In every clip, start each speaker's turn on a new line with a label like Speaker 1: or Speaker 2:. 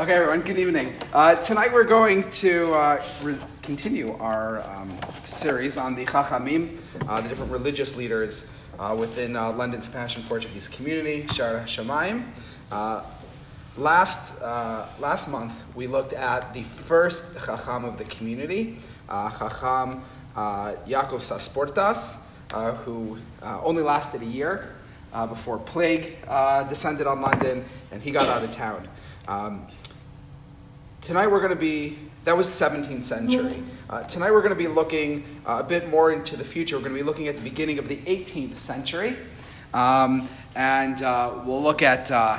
Speaker 1: Okay, everyone, good evening. Uh, tonight we're going to uh, re- continue our um, series on the Chachamim, uh, the different religious leaders uh, within uh, London's Spanish Portuguese community, Sha'ar Hashamayim. Uh, last, last month, we looked at the first Chacham of the community, Chacham Yaakov Sasportas, who only lasted a year before plague descended on London and he got out of town. Um, tonight we're going to be, that was 17th century. Uh, tonight we're going to be looking uh, a bit more into the future. We're going to be looking at the beginning of the 18th century. Um, and uh, we'll look at uh,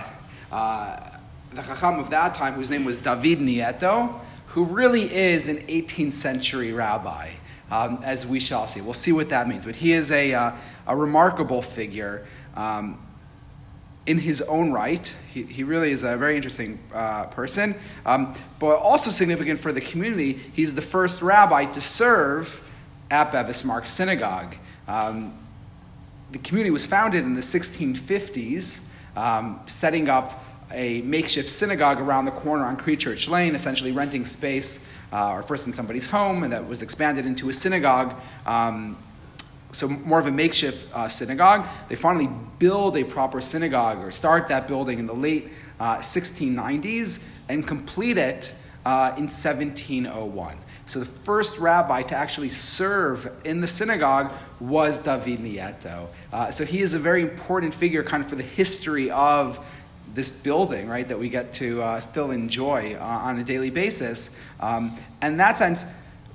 Speaker 1: uh, the Chacham of that time, whose name was David Nieto, who really is an 18th century rabbi. Um, as we shall see. We'll see what that means. But he is a, uh, a remarkable figure. Um, in his own right. He, he really is a very interesting uh, person, um, but also significant for the community. He's the first rabbi to serve at Bevis Marks Synagogue. Um, the community was founded in the 1650s, um, setting up a makeshift synagogue around the corner on Cree Church Lane, essentially renting space, uh, or first in somebody's home, and that was expanded into a synagogue um, so more of a makeshift uh, synagogue. They finally build a proper synagogue or start that building in the late uh, 1690s and complete it uh, in 1701. So the first rabbi to actually serve in the synagogue was David Nieto. Uh, so he is a very important figure, kind of for the history of this building, right, that we get to uh, still enjoy uh, on a daily basis. Um, and that sense,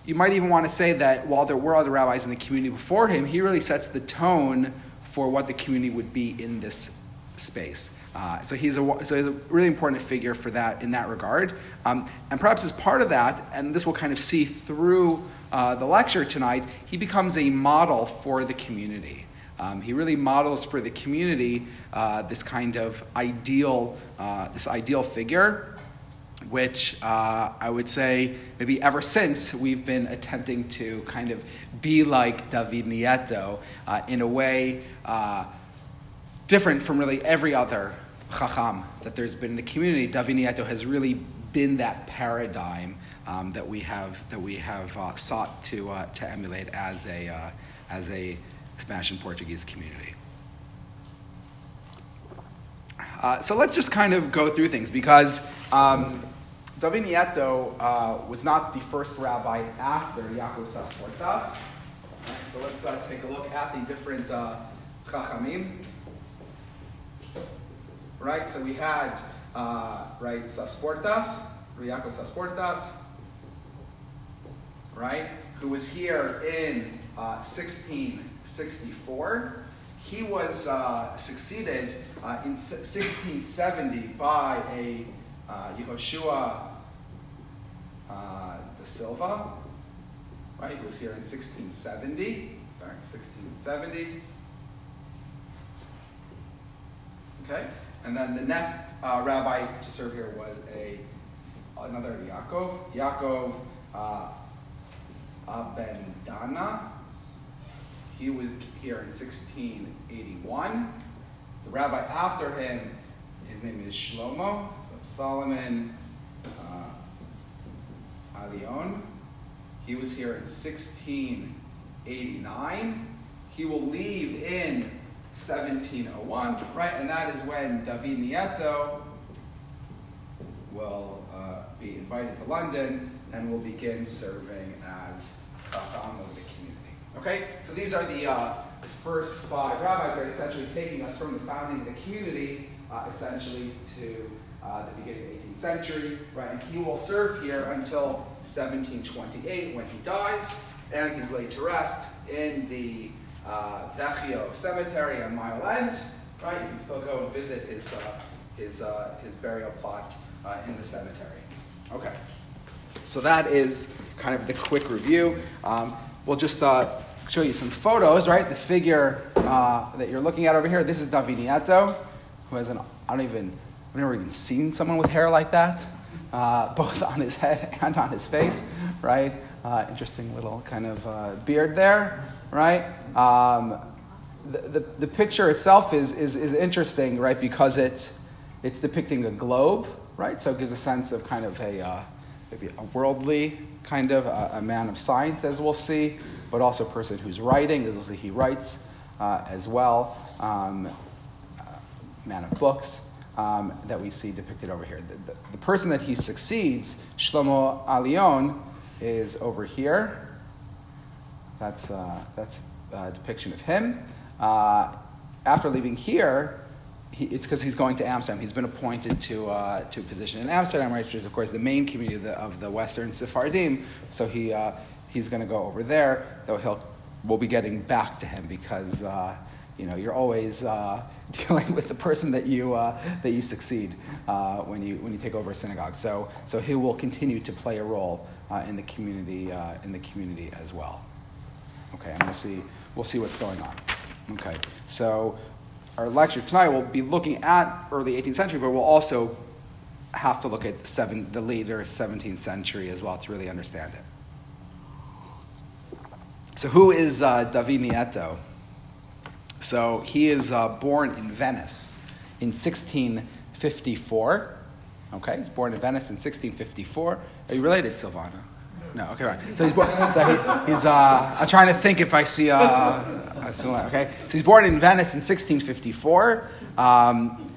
Speaker 1: you might even want to say that while there were other rabbis in the community before him, he really sets the tone for what the community would be in this space. Uh, so he's a so he's a really important figure for that in that regard. Um, and perhaps as part of that, and this will kind of see through uh, the lecture tonight, he becomes a model for the community. Um, he really models for the community uh, this kind of ideal, uh, this ideal figure which uh, I would say maybe ever since we've been attempting to kind of be like David Nieto uh, in a way uh, different from really every other chacham that there's been in the community. David Nieto has really been that paradigm um, that we have that we have uh, sought to uh, to emulate as a uh, as a Spanish and Portuguese community. Uh, so let's just kind of go through things because um, David Nieto uh, was not the first rabbi after Yaakov Sasportas. So let's uh, take a look at the different uh, chachamim. Right, so we had uh, right Sasportas, Yaakov Sasportas, right, who was here in 1664. Uh, he was uh, succeeded uh, in 1670 by a uh, Yehoshua uh, da Silva, right? He was here in 1670. Sorry, 1670. Okay, and then the next uh, rabbi to serve here was a another Yaakov, Yaakov uh, Abendana. He was here in 1681. The rabbi after him, his name is Shlomo. So Solomon Ayllon. He was here in 1689. He will leave in 1701, right? And that is when David Nieto will uh, be invited to London and will begin serving as Chacham of the community. Okay? So these are the, uh, first five rabbis, right? Essentially taking us from the founding of the community, uh, essentially to uh, the beginning of the 18th century, right? And he will serve here until 1728 when he dies, and he's laid to rest in the uh, Velho Cemetery on Mile End, right? You can still go and visit his, uh, his, uh, his burial plot uh, in the cemetery. Okay, so that is kind of the quick review. Um, we'll just uh, show you some photos, right? The figure uh, that you're looking at over here, this is David Nieto, who has an, I don't even, I've never even seen someone with hair like that, uh, both on his head and on his face, right? Uh, interesting little kind of uh, beard there, right? Um, the, the, the, picture itself is, is, is interesting, right? Because it, it's depicting a globe, right? So it gives a sense of kind of a uh, maybe a worldly kind of a, a, man of science, as we'll see, but also a person who's writing, as we'll see, he writes uh, as well. Um, man of books um, that we see depicted over here. The, the, the, person that he succeeds, Shlomo Ayllon, is over here. That's, uh, that's a depiction of him. Uh, after leaving here, he, it's because he's going to Amsterdam. He's been appointed to, uh, to a position in Amsterdam, which is, of course, the main community of the, of the Western Sephardim. So he, uh, he's going to go over there, though he'll, we'll be getting back to him because uh, you know, you're always uh, dealing with the person that you, uh, that you succeed uh, when, you, when you take over a synagogue. So, so he will continue to play a role uh, in, the community, uh, in the community as well. Okay, and we'll see, we'll see what's going on. Okay, so our lecture tonight will be looking at early 18th century, but we'll also have to look at seven, the later 17th century as well to really understand it. So, who is uh, David Nieto? So he is uh, born in Venice in 1654. Okay, he's born in Venice in 1654. Are you related, Silvana? No, okay, right. So he's born, so he, he's, uh, I'm trying to think if I see, uh, a, okay. So he's born in Venice in 1654. Um,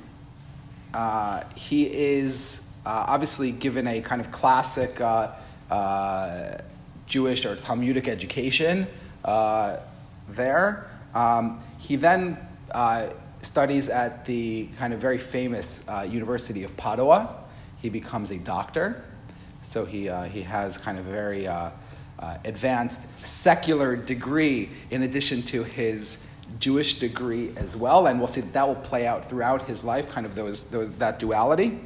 Speaker 1: uh, he is uh, obviously given a kind of classic uh, uh, Jewish or Talmudic education there. Um, he then uh, studies at the kind of very famous uh, University of Padua. He becomes a doctor. So he, uh, he has kind of a very uh, uh, advanced secular degree in addition to his Jewish degree as well. And we'll see that, that will play out throughout his life, kind of those, those that duality.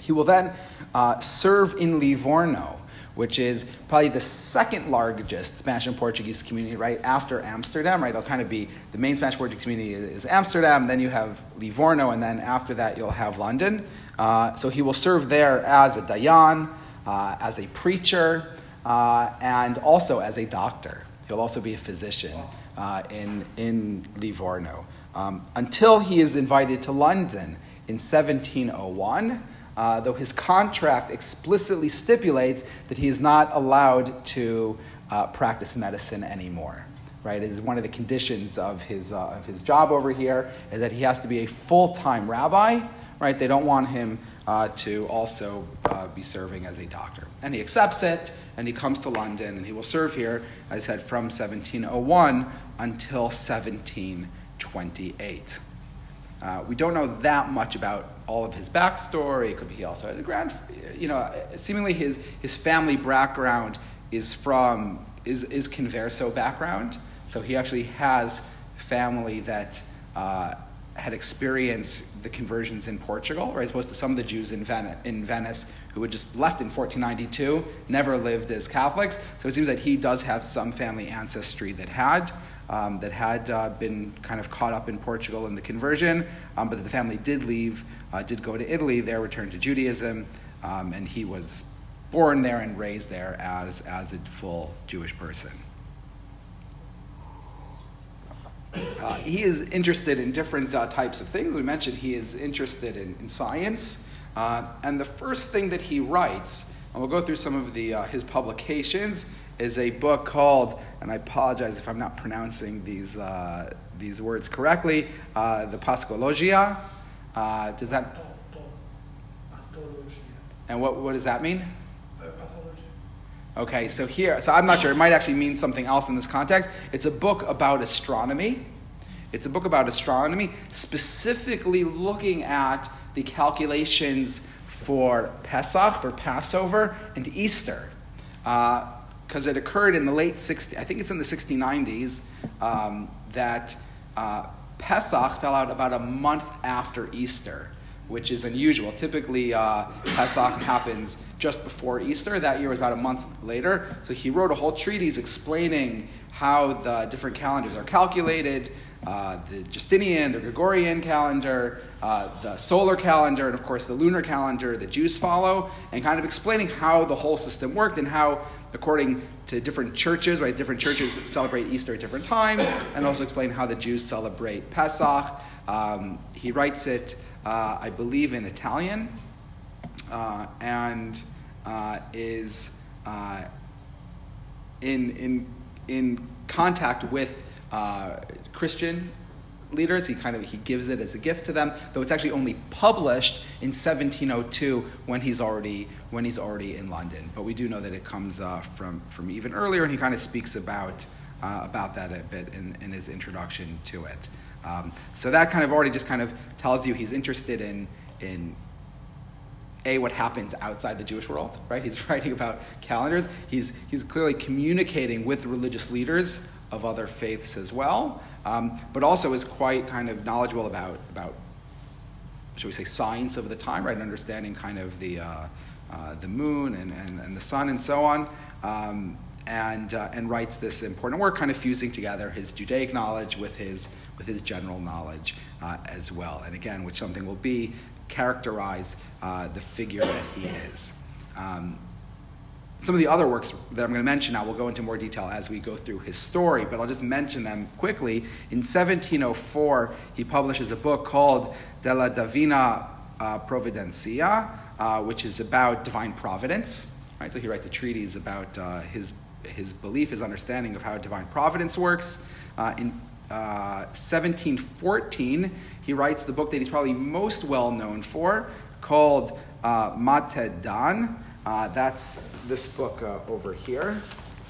Speaker 1: He will then uh, serve in Livorno which is probably the second largest Spanish and Portuguese community right after Amsterdam, right? It'll kind of be the main Spanish Portuguese community is Amsterdam, then you have Livorno, and then after that you'll have London. Uh, so he will serve there as a dayan, uh, as a preacher, uh, and also as a doctor. He'll also be a physician uh, in, in Livorno um, until he is invited to London in 1701 uh, though his contract explicitly stipulates that he is not allowed to uh, practice medicine anymore. Right, it is one of the conditions of his, uh, of his job over here is that he has to be a full time rabbi. Right, they don't want him uh, to also uh, be serving as a doctor, and he accepts it, and he comes to London, and he will serve here, as I said, from 1701 until 1728. Uh, we don't know that much about all of his backstory. It could be he also had a grand, you know, seemingly his, his family background is from, is, is converso background. So he actually has family that uh, had experienced the conversions in Portugal, right? As opposed to some of the Jews in, Ven- in Venice who had just left in 1492, never lived as Catholics. So it seems that he does have some family ancestry that had um, that had uh, been kind of caught up in Portugal in the conversion, um, but the family did leave, uh, did go to Italy, there returned to Judaism, um, and he was born there and raised there as, as a full Jewish person. Uh, he is interested in different uh, types of things. We mentioned he is interested in, in science. Uh, and the first thing that he writes, and we'll go through some of the, uh, his publications, is a book called, and I apologize if I'm not pronouncing these, uh, these words correctly, uh, the Pascologia. Uh, does that? And what, what does that mean? Okay, so here, so I'm not sure, it might actually mean something else in this context. It's a book about astronomy. It's a book about astronomy, specifically looking at the calculations for Pesach, for Passover, and Easter. Uh, because it occurred in the late 60s, I think it's in the 60s, um, that uh, Pesach fell out about a month after Easter, which is unusual. Typically, uh, Pesach happens just before Easter. That year was about a month later. So he wrote a whole treatise explaining how the different calendars are calculated, uh, the Justinian, the Gregorian calendar, uh, the solar calendar, and of course the lunar calendar the Jews follow, and kind of explaining how the whole system worked and how, according to different churches, right, different churches celebrate Easter at different times, and also explain how the Jews celebrate Pesach. Um, he writes it uh, I believe, in Italian, uh, and uh, is uh, in, in, in contact with uh, Christian leaders. He kind of he gives it as a gift to them, though it's actually only published in 1702 when he's already when he's already in London. But we do know that it comes uh, from from even earlier, and he kind of speaks about uh, about that a bit in, in his introduction to it. Um, so that kind of already just kind of tells you he's interested in in a what happens outside the Jewish world, right? He's writing about calendars. He's he's clearly communicating with religious leaders of other faiths as well, um, but also is quite kind of knowledgeable about about shall we say science of the time, right? Understanding kind of the uh, uh, the moon and, and, and the sun and so on. Um, and, uh, and writes this important work, kind of fusing together his Judaic knowledge with his, with his general knowledge uh, as well. And again, which something will be characterize uh, the figure that he is. Um, some of the other works that I'm going to mention now, we'll go into more detail as we go through his story, but I'll just mention them quickly. In 1704, he publishes a book called De la Divina uh, Providencia, uh, which is about divine providence. Right? So he writes a treatise about uh, his, his belief, his understanding of how divine providence works. Uh, in 1714, uh, he writes the book that he's probably most well known for, called uh, Matteh Dan. That's this book uh, over here,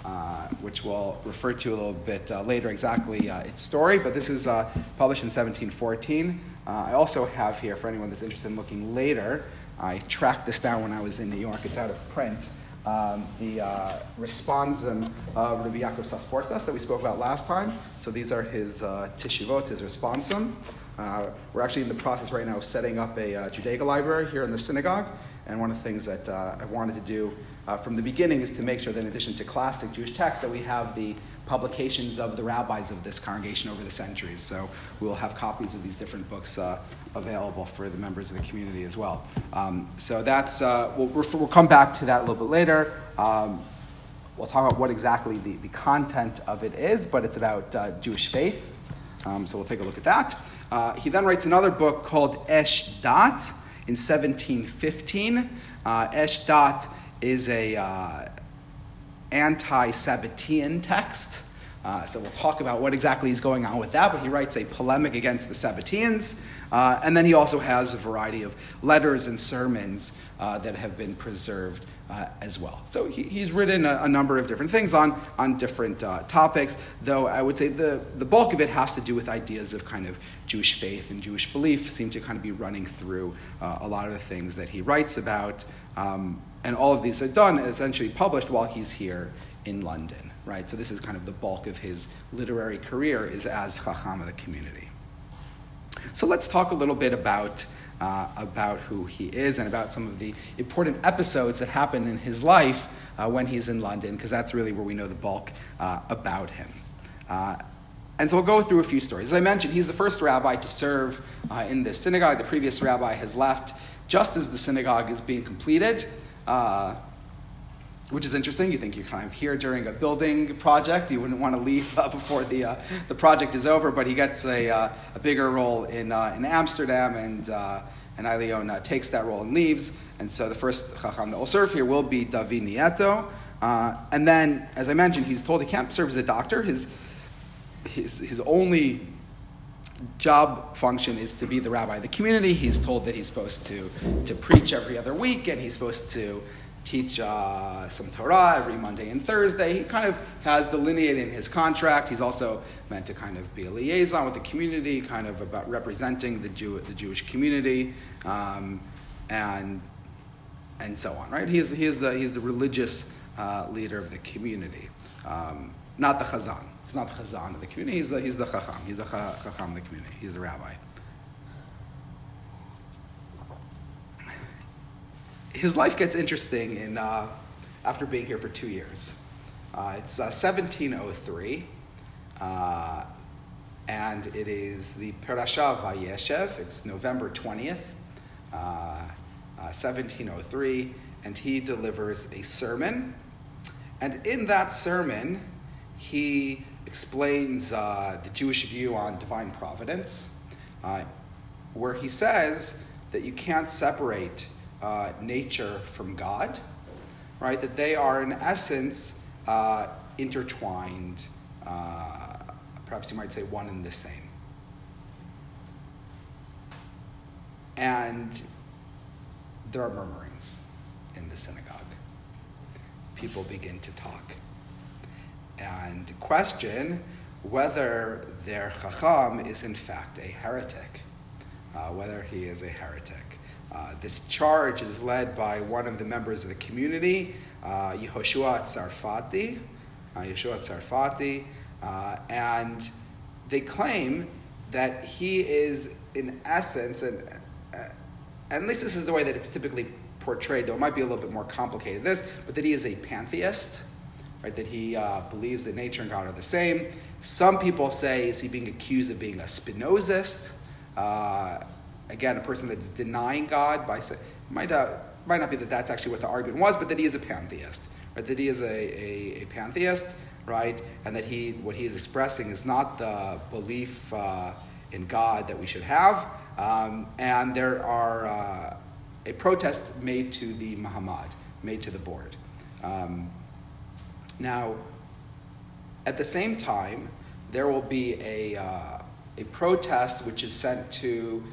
Speaker 1: uh, which we'll refer to a little bit uh, later exactly uh, its story, but this is uh, published in 1714. I also have here, for anyone that's interested in looking later, I tracked this down when I was in New York. It's out of print. Um, the uh, responsum of Rabbi Yaakov Sasportas that we spoke about last time. So these are his uh, teshuvot, his responsum. Uh, we're actually in the process right now of setting up a uh, Judaica library here in the synagogue. And one of the things that I wanted to do uh, from the beginning is to make sure that in addition to classic Jewish texts, that we have the publications of the rabbis of this congregation over the centuries. So we will have copies of these different books uh, available for the members of the community as well. Um, so that's, uh, we'll, we'll come back to that a little bit later. Um, we'll talk about what exactly the, the content of it is, but it's about uh, Jewish faith. Um, so we'll take a look at that. Uh, he then writes another book called Esh Dat in 1715. Uh, Esh Dat is a uh, anti-Sabbatean text. Uh, so we'll talk about what exactly is going on with that, but he writes a polemic against the Sabbateans. Uh, and then he also has a variety of letters and sermons uh, that have been preserved uh, as well. So he, he's written a, a, number of different things on, on different uh, topics, though I would say the, the bulk of it has to do with ideas of kind of Jewish faith and Jewish belief, seem to kind of be running through uh, a lot of the things that he writes about. Um, and all of these are done, essentially published while he's here in London, right? So this is kind of the bulk of his literary career is as Chacham of the community. So let's talk a little bit about uh, about who he is and about some of the important episodes that happen in his life uh, when he's in London, because that's really where we know the bulk uh, about him. Uh, and so we'll go through a few stories. As I mentioned, he's the first rabbi to serve uh, in this synagogue. The previous rabbi has left just as the synagogue is being completed. Uh, which is interesting. You think you're kind of here during a building project. You wouldn't want to leave uh, before the, uh, the project is over, but he gets a, uh, a bigger role in, uh, in Amsterdam, and, uh, and Ayllon uh, takes that role and leaves. And so the first Chacham that will serve here will be David Nieto. and then, as I mentioned, he's told he can't serve as a doctor. His, his, his only job function is to be the rabbi of the community. He's told that he's supposed to, to preach every other week, and he's supposed to teach uh, some Torah every Monday and Thursday. He kind of has delineated in his contract. He's also meant to kind of be a liaison with the community, kind of about representing the, Jew, the Jewish community, um, and, and so on, right? He's, he's, the, he's the religious uh, leader of the community, um, not the Chazan. He's not the Chazan of the community, he's the, he's the Chacham. He's the Chacham of the community, he's the rabbi. his life gets interesting in, uh, after being here for two years. Uh, it's 1703, uh, uh, and it is the Parashah Vayeshev. It's November 20th, 1703, uh, and he delivers a sermon. And in that sermon, he explains the Jewish view on divine providence where he says that you can't separate uh, nature from God, right? That they are, in essence, uh, intertwined, uh, perhaps you might say one and the same. And there are murmurings in the synagogue. People begin to talk and question whether their chacham is in fact a heretic, uh, whether he is a heretic. Uh, this charge is led by one of the members of the community, uh, Yehoshua Tzarfati, uh, Yehoshua Tzarfati, uh, and they claim that he is, in essence, and, uh, at least this is the way that it's typically portrayed, though it might be a little bit more complicated, this, but that he is a pantheist, right? That he uh, believes that nature and God are the same. Some people say, is he being accused of being a Spinozist? Uh, again, a person that's denying God by saying, might, uh, might not be that that's actually what the argument was, but that he is a pantheist, right? That he is a, a, a pantheist, right? And that he, what he is expressing is not the belief uh, in God that we should have. Um, and there are uh, a protest made to the Mahamad, made to the board. Um, now, at the same time, there will be a, uh, a protest which is sent to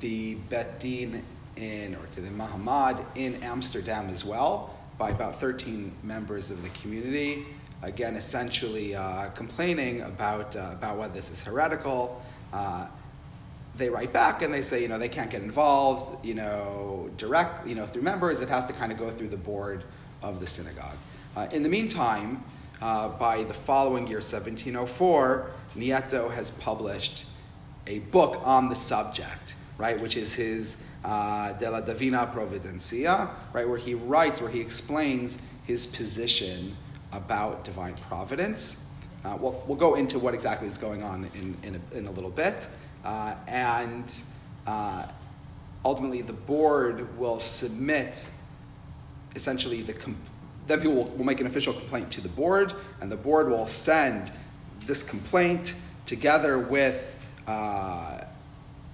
Speaker 1: the Bet Din in, or to the Mahamad in Amsterdam as well, by about 13 members of the community. Again, essentially uh, complaining about, uh, about whether this is heretical. Uh, they write back and they say, you know, they can't get involved, you know, direct, you know, through members. It has to kind of go through the board of the synagogue. Uh, in the meantime, uh, by the following year, 1704, Nieto has published a book on the subject, right, which is his uh, De la Divina Providencia, right, where he writes, where he explains his position about divine providence. Uh, we'll, we'll go into what exactly is going on in, in, a, in a little bit. Uh, and uh, ultimately, the board will submit essentially the. Then people will, will make an official complaint to the board, and the board will send this complaint together with uh,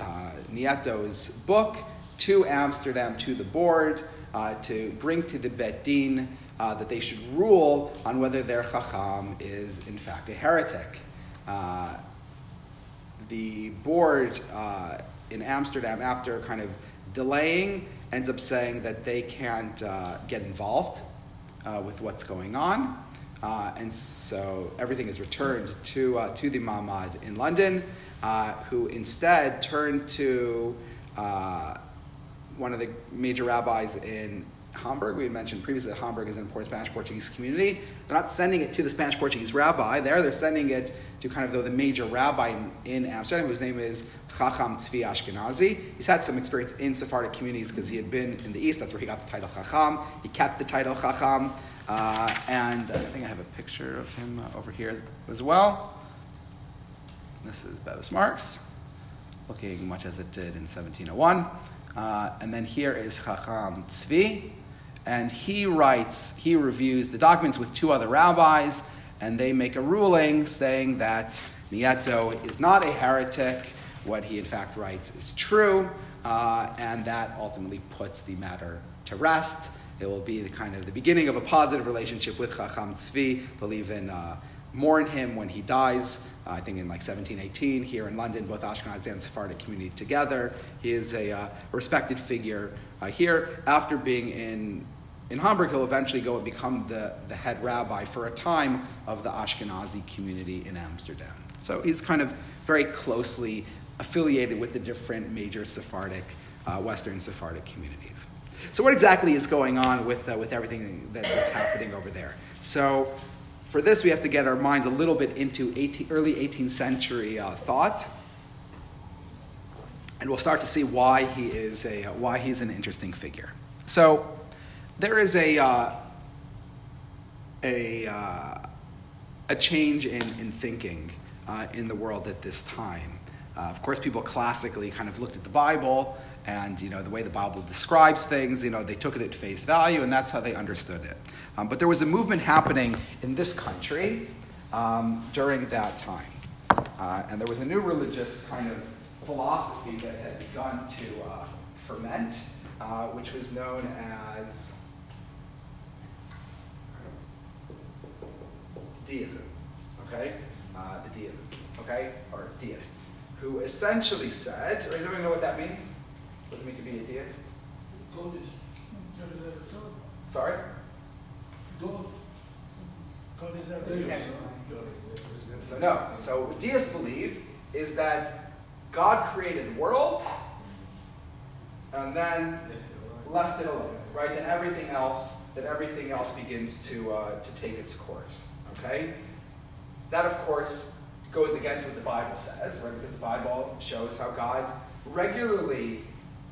Speaker 1: uh, Nieto's book to Amsterdam to the board uh, to bring to the Bet Din uh, that they should rule on whether their Chacham is in fact a heretic. Uh, the board uh, in Amsterdam, after kind of delaying, ends up saying that they can't get involved uh, with what's going on. Uh, and so everything is returned to, uh, to the Mahamad in London, uh, who instead turned to one of the major rabbis in Hamburg. We had mentioned previously that Hamburg is an important Spanish Portuguese community. They're not sending it to the Spanish Portuguese rabbi there, they're sending it to kind of the, the major rabbi in, in, Amsterdam, whose name is Chacham Tzvi Ashkenazi. He's had some experience in Sephardic communities because he had been in the East, that's where he got the title Chacham. He kept the title Chacham. Uh, and I think I have a picture of him uh, over here as well. This is Bevis Marks, looking much as it did in 1701. Uh, and then here is Chacham Tzvi, and he writes, he reviews the documents with two other rabbis, and they make a ruling saying that Nieto is not a heretic. What he in fact writes is true, uh, and that ultimately puts the matter to rest. It will be the kind of the beginning of a positive relationship with Chacham Tzvi. They'll even uh, mourn him when he dies. Uh, I think in like 1718 here in London, both Ashkenazi and Sephardic community together. He is a uh, respected figure uh, here. After being in in Hamburg, he'll eventually go and become the, the head rabbi for a time of the Ashkenazi community in Amsterdam. So he's kind of very closely affiliated with the different major Sephardic, uh, Western Sephardic communities. So, what exactly is going on with, uh, with everything that, that's happening over there? So, for this, we have to get our minds a little bit into 18, early 18th century uh, thought. And we'll start to see why he is a, why he's an interesting figure. So, there is a, uh, a, uh, a change in, in thinking uh, in the world at this time. Uh, of course, people classically kind of looked at the Bible and you know the way the Bible describes things. You know they took it at face value, and that's how they understood it. Um, but there was a movement happening in this country um, during that time, uh, and there was a new religious kind of philosophy that had begun to uh, ferment, which was known as deism. Okay, uh, the deism. Okay, or deists, who essentially said, does anyone know what that means? What does it mean to be a deist?
Speaker 2: God is
Speaker 1: Sorry.
Speaker 2: God. God is
Speaker 3: Is
Speaker 2: everything.
Speaker 3: everything.
Speaker 1: So no. So what deists believe is that God created the world and then left it alone, right? Then everything else, then everything else begins to uh, to take its course. Okay. That of course goes against what the Bible says, right? Because the Bible shows how God regularly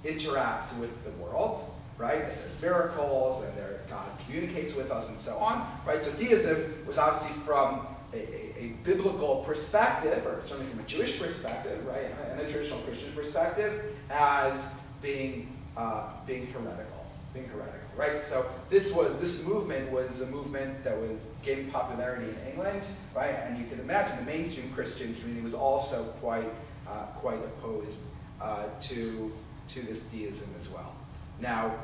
Speaker 1: interacts with the world, right? There's miracles and there God communicates with us and so on, right? So deism was obviously from a, a, a biblical perspective, or certainly from a Jewish perspective, right, and a traditional Christian perspective, as being uh, being heretical, being heretical, right? So this was this movement was a movement that was gaining popularity in England, right? And you can imagine the mainstream Christian community was also quite uh, quite opposed uh, to to this deism as well. Now,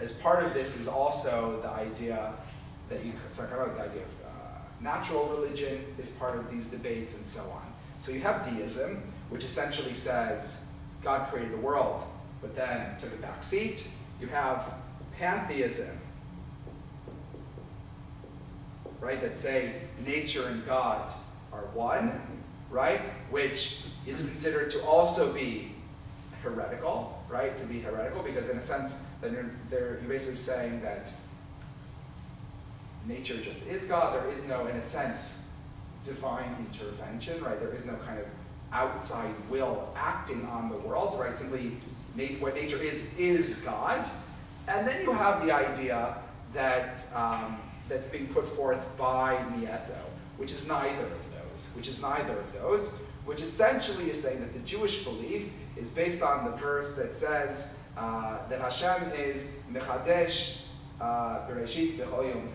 Speaker 1: as part of this is also the idea that you sorry, kind of the idea of uh, natural religion is part of these debates and so on. So you have deism, which essentially says God created the world, but then took a back seat. You have pantheism, right, that say nature and God are one, right, which is considered to also be heretical, right, to be heretical, because in a sense, then you're, they're, you're basically saying that nature just is God. There is no, in a sense, divine intervention, right? There is no kind of outside will acting on the world, right? Simply what nature is, is God. And then you have the idea that um, that's being put forth by Nieto, which is neither of those, which is neither of those, which essentially is saying that the Jewish belief is based on the verse that says uh, that Hashem is mechadesh uh, bereshit b'chol yom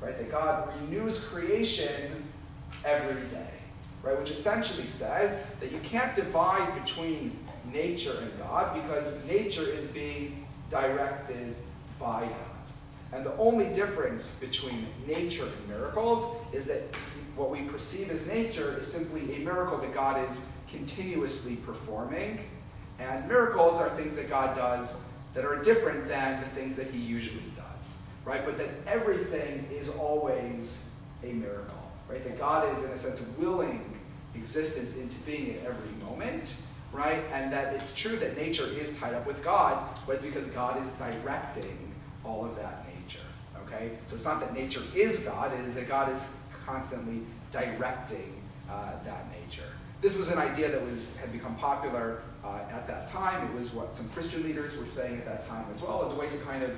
Speaker 1: right? That God renews creation every day, right? Which essentially says that you can't divide between nature and God because nature is being directed by God. And the only difference between nature and miracles is that what we perceive as nature is simply a miracle that God is continuously performing. And miracles are things that God does that are different than the things that he usually does, right? But that everything is always a miracle, right? That God is, in a sense, willing existence into being at every moment, right? And that it's true that nature is tied up with God, but it's because God is directing all of that nature, okay? So it's not that nature is God, it is that God is constantly directing uh, that nature. This was an idea that was had become popular uh, at that time. It was what some Christian leaders were saying at that time as well, as a way to kind of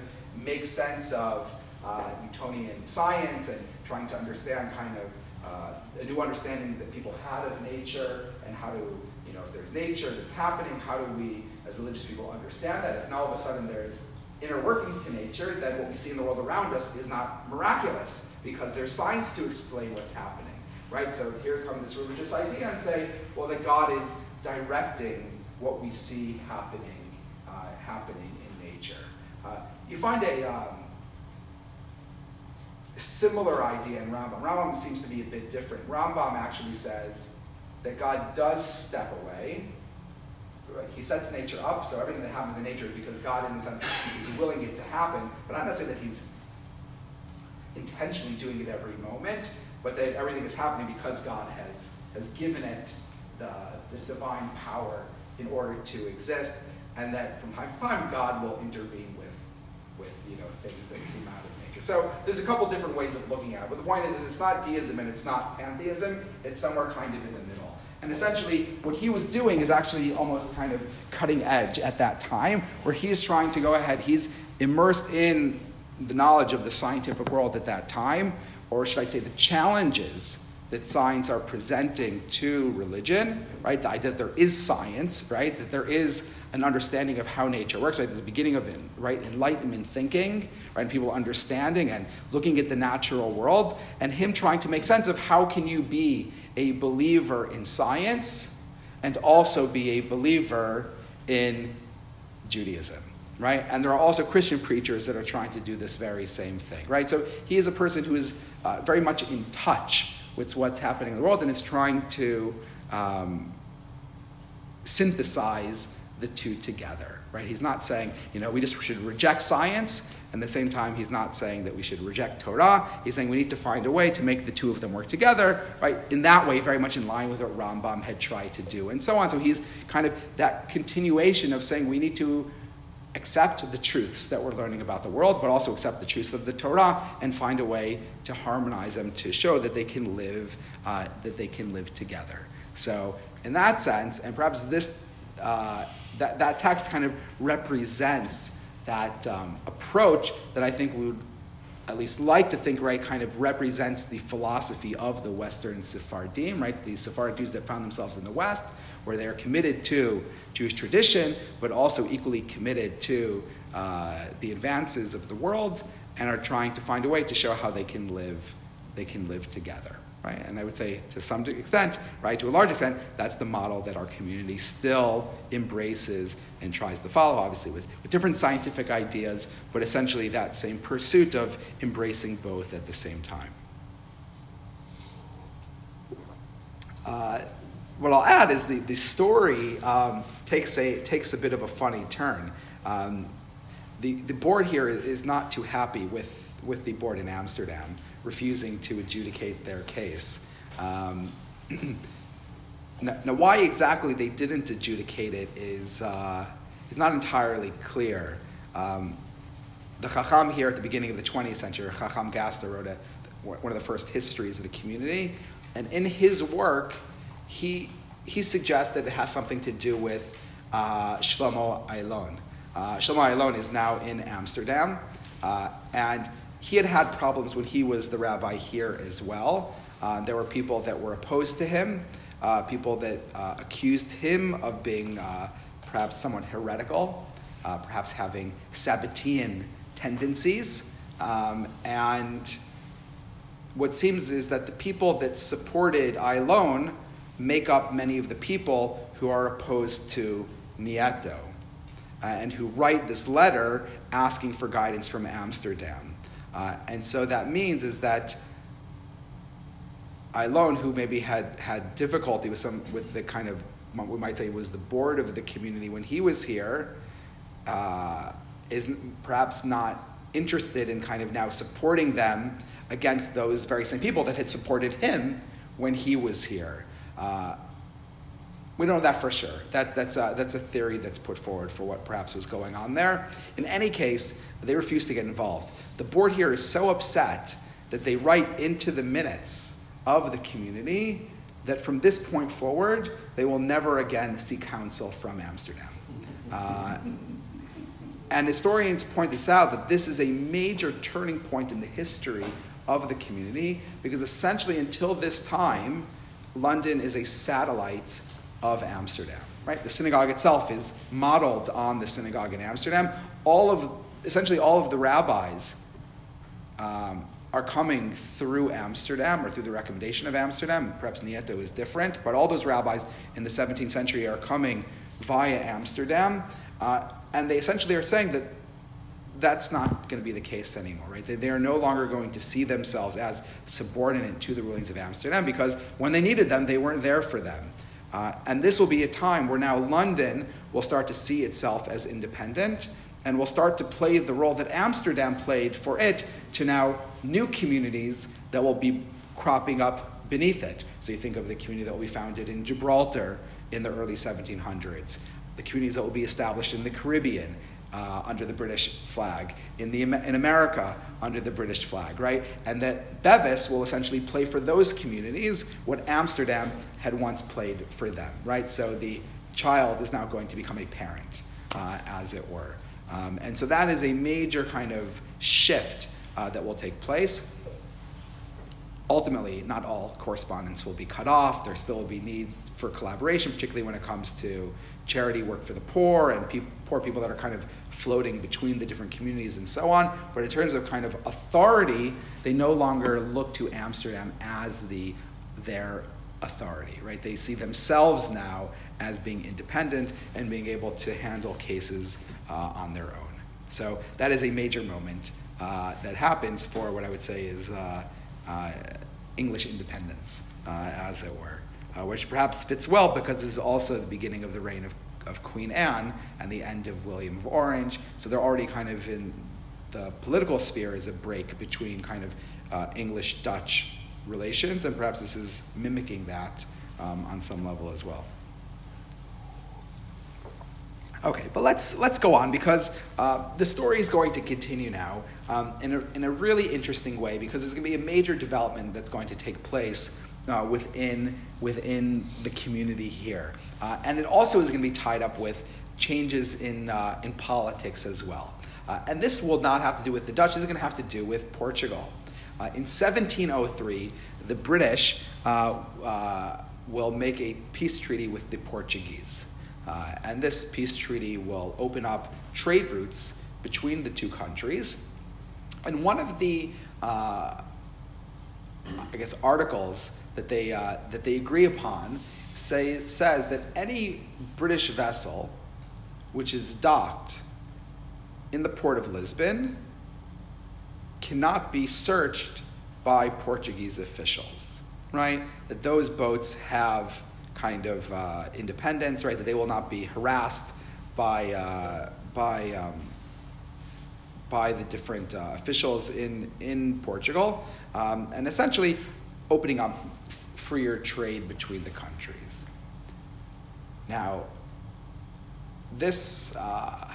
Speaker 1: make sense of uh, Newtonian science and trying to understand kind of uh, a new understanding that people had of nature and how to, know, if there's nature that's happening, how do we, as religious people, understand that? If now all of a sudden there's inner workings to nature, then what we see in the world around us is not miraculous because there's science to explain what's happening, right? So here comes this religious idea and say, well, that God is directing what we see happening, uh, happening in nature. Uh, you find a um, similar idea in Rambam. Rambam seems to be a bit different. Rambam actually says that God does step away. He sets nature up, so everything that happens in nature is because God, in the sense, is willing it to happen. But I'm not necessarily that He's intentionally doing it every moment, but that everything is happening because God has has given it the, this divine power in order to exist, and that from time to time God will intervene with with you know things that seem out of nature. So there's a couple different ways of looking at it. But the point is, is it's not deism and it's not pantheism. It's somewhere kind of in the middle. And essentially, what he was doing is actually almost kind of cutting edge at that time, where he's trying to go ahead. He's immersed in the knowledge of the scientific world at that time, or should I say, the challenges that science are presenting to religion, right? The idea that there is science, right? That there is an understanding of how nature works, right? The beginning of right enlightenment thinking, right? People understanding and looking at the natural world, and him trying to make sense of how can you be a believer in science and also be a believer in Judaism, right? And there are also Christian preachers that are trying to do this very same thing, right? So he is a person who is uh, very much in touch with what's happening in the world and is trying to um, synthesize the two together, right? He's not saying, you know, we just should reject science, at the same time, he's not saying that we should reject Torah. He's saying we need to find a way to make the two of them work together, right? In that way, very much in line with what Rambam had tried to do, and so on. So he's kind of that continuation of saying we need to accept the truths that we're learning about the world, but also accept the truths of the Torah and find a way to harmonize them to show that they can live uh, that they can live together. So in that sense, and perhaps this uh, that, that text kind of represents that um, approach that I think we would at least like to think, right, kind of represents the philosophy of the Western Sephardim, right? The Sephardic Jews that found themselves in the West, where they are committed to Jewish tradition, but also equally committed to uh, the advances of the world, and are trying to find a way to show how they can live, they can live together right? And I would say to some extent, right, to a large extent, that's the model that our community still embraces and tries to follow, obviously with, with different scientific ideas, but essentially that same pursuit of embracing both at the same time. Uh, what I'll add is the, the story um, takes, a, takes a bit of a funny turn. Um, the, the board here is not too happy with, with the board in Amsterdam refusing to adjudicate their case. Um, now, now, why exactly they didn't adjudicate it is, uh, is not entirely clear. Um, the Chacham here at the beginning of the 20th century, Chacham Gaster wrote a, one of the first histories of the community, and in his work, he, he suggested it has something to do with uh, Shlomo Ayllon. Uh, Shlomo Ayllon is now in Amsterdam, uh, and he had had problems when he was the rabbi here as well. Uh, there were people that were opposed to him, uh, people that uh, accused him of being uh, perhaps somewhat heretical, uh, perhaps having Sabbatean tendencies. Um, and what seems is that the people that supported Ayllon make up many of the people who are opposed to Nieto uh, and who write this letter asking for guidance from Amsterdam. Uh, and so that means is that Ayllon, who maybe had had difficulty with some with the kind of we might say was the board of the community when he was here, uh, is perhaps not interested in kind of now supporting them against those very same people that had supported him when he was here. Uh, we don't know that for sure. That, that's, a, that's a theory that's put forward for what perhaps was going on there. In any case, they refuse to get involved. The board here is so upset that they write into the minutes of the community that from this point forward, they will never again seek counsel from Amsterdam. Uh, and historians point this out that this is a major turning point in the history of the community because essentially until this time, London is a satellite of Amsterdam. Right? The synagogue itself is modeled on the synagogue in Amsterdam. All of essentially all of the rabbis um, are coming through Amsterdam or through the recommendation of Amsterdam. Perhaps Nieto is different, but all those rabbis in the 17th century are coming via Amsterdam. Uh, and they essentially are saying that that's not going to be the case anymore, right? They, they, are no longer going to see themselves as subordinate to the rulings of Amsterdam because when they needed them, they weren't there for them. Uh, and this will be a time where now London will start to see itself as independent and will start to play the role that Amsterdam played for it to now new communities that will be cropping up beneath it. So you think of the community that will be founded in Gibraltar in the early 1700s, the communities that will be established in the Caribbean uh, under the British flag, in, the, in America under the British flag, right? And that Bevis will essentially play for those communities what Amsterdam had once played for them, right? So the child is now going to become a parent, uh, as it were. Um, and so that is a major kind of shift uh, that will take place. Ultimately, not all correspondence will be cut off. There still will be needs for collaboration, particularly when it comes to charity work for the poor and pe- poor people that are kind of floating between the different communities and so on. But in terms of kind of authority, they no longer look to Amsterdam as the their authority, right? They see themselves now as being independent and being able to handle cases uh, on their own. So that is a major moment uh, that happens for what I would say is uh, uh English independence, uh, as it were, uh, which perhaps fits well because this is also the beginning of the reign of, of Queen Anne and the end of William of Orange. So they're already kind of in the political sphere is a break between kind of English Dutch relations, and perhaps this is mimicking that um, on some level as well. Okay, but let's let's go on because uh, the story is going to continue now um, in, a, in a really interesting way because there's going to be a major development that's going to take place uh, within within the community here, uh, and it also is going to be tied up with changes in uh, in politics as well. Uh, and this will not have to do with the Dutch; this is going to have to do with Portugal. Uh, in 1703, the British will make a peace treaty with the Portuguese. Uh, and this peace treaty will open up trade routes between the two countries. And one of the, uh, I guess, articles that they, uh, that they agree upon say, says that any British vessel which is docked in the port of Lisbon cannot be searched by Portuguese officials, right? That those boats have kind of uh, independence, right? That they will not be harassed by uh, by um, by the different uh, officials in in Portugal, um, and essentially opening up freer trade between the countries. Now, this. Uh,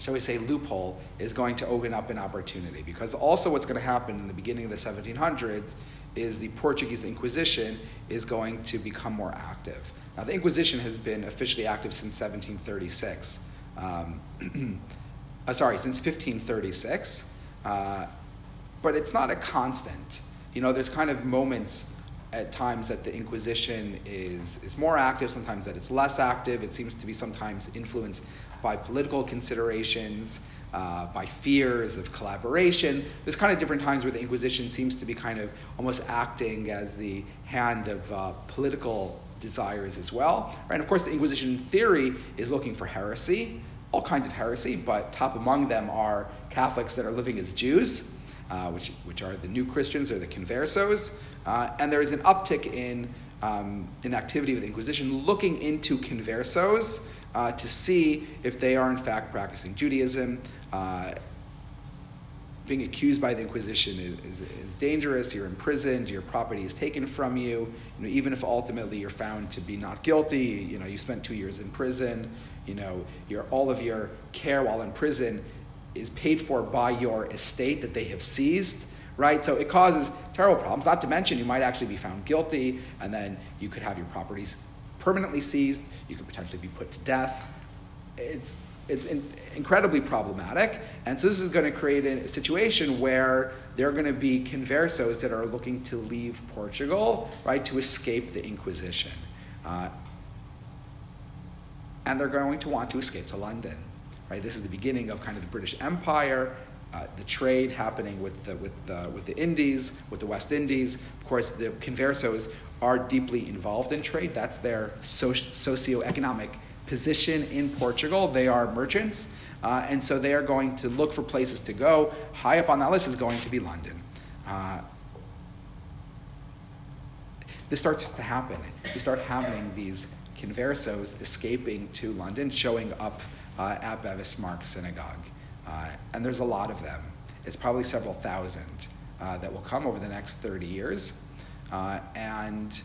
Speaker 1: shall we say, loophole is going to open up an opportunity because also what's going to happen in the beginning of the 1700s is the Portuguese Inquisition is going to become more active. Now, the Inquisition has been officially active since 1736. Um, uh, sorry, since 1536. Uh, but it's not a constant. You know, there's kind of moments at times that the Inquisition is, is more active, sometimes that it's less active. It seems to be sometimes influenced by political considerations uh, by fears of collaboration. There's kind of different times where the Inquisition seems to be kind of almost acting as the hand of uh, political desires as well. Right? And of course, the Inquisition theory is looking for heresy, all kinds of heresy, but top among them are Catholics that are living as Jews, uh, which, which are the new Christians or the conversos. Uh, and there is an uptick in, um, in activity of the Inquisition looking into conversos. Uh, to see if they are in fact practicing Judaism, uh, being accused by the Inquisition is, is, is, dangerous. You're imprisoned. Your property is taken from you. you know, even if ultimately you're found to be not guilty, you know, you spent two years in prison. You know, your, all of your care while in prison is paid for by your estate that they have seized. Right, so it causes terrible problems. Not to mention, you might actually be found guilty, and then you could have your properties permanently seized. You could potentially be put to death. It's it's in, incredibly problematic. And so this is going to create a situation where there are going to be conversos that are looking to leave Portugal, right, to escape the Inquisition. Uh, and they're going to want to escape to London, right? This is the beginning of kind of the British Empire. Uh, the trade happening with the, with, the, with the Indies, with the West Indies. Of course, the conversos are deeply involved in trade. That's their socio- socioeconomic position in Portugal. They are merchants, uh, and so they are going to look for places to go. High up on that list is going to be London. Uh, this starts to happen. You start having these conversos escaping to London, showing up uh, at Bevis Marks Synagogue. Uh, and there's a lot of them. It's probably several thousand uh, that will come over the next 30 years. Uh, and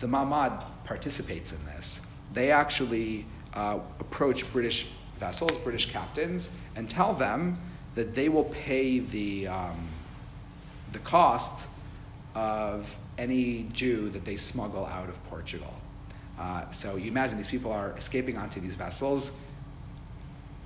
Speaker 1: the Mahamad participates in this. They actually uh, approach British vessels, British captains, and tell them that they will pay the, um, the cost of any Jew that they smuggle out of Portugal. Uh, so you imagine these people are escaping onto these vessels,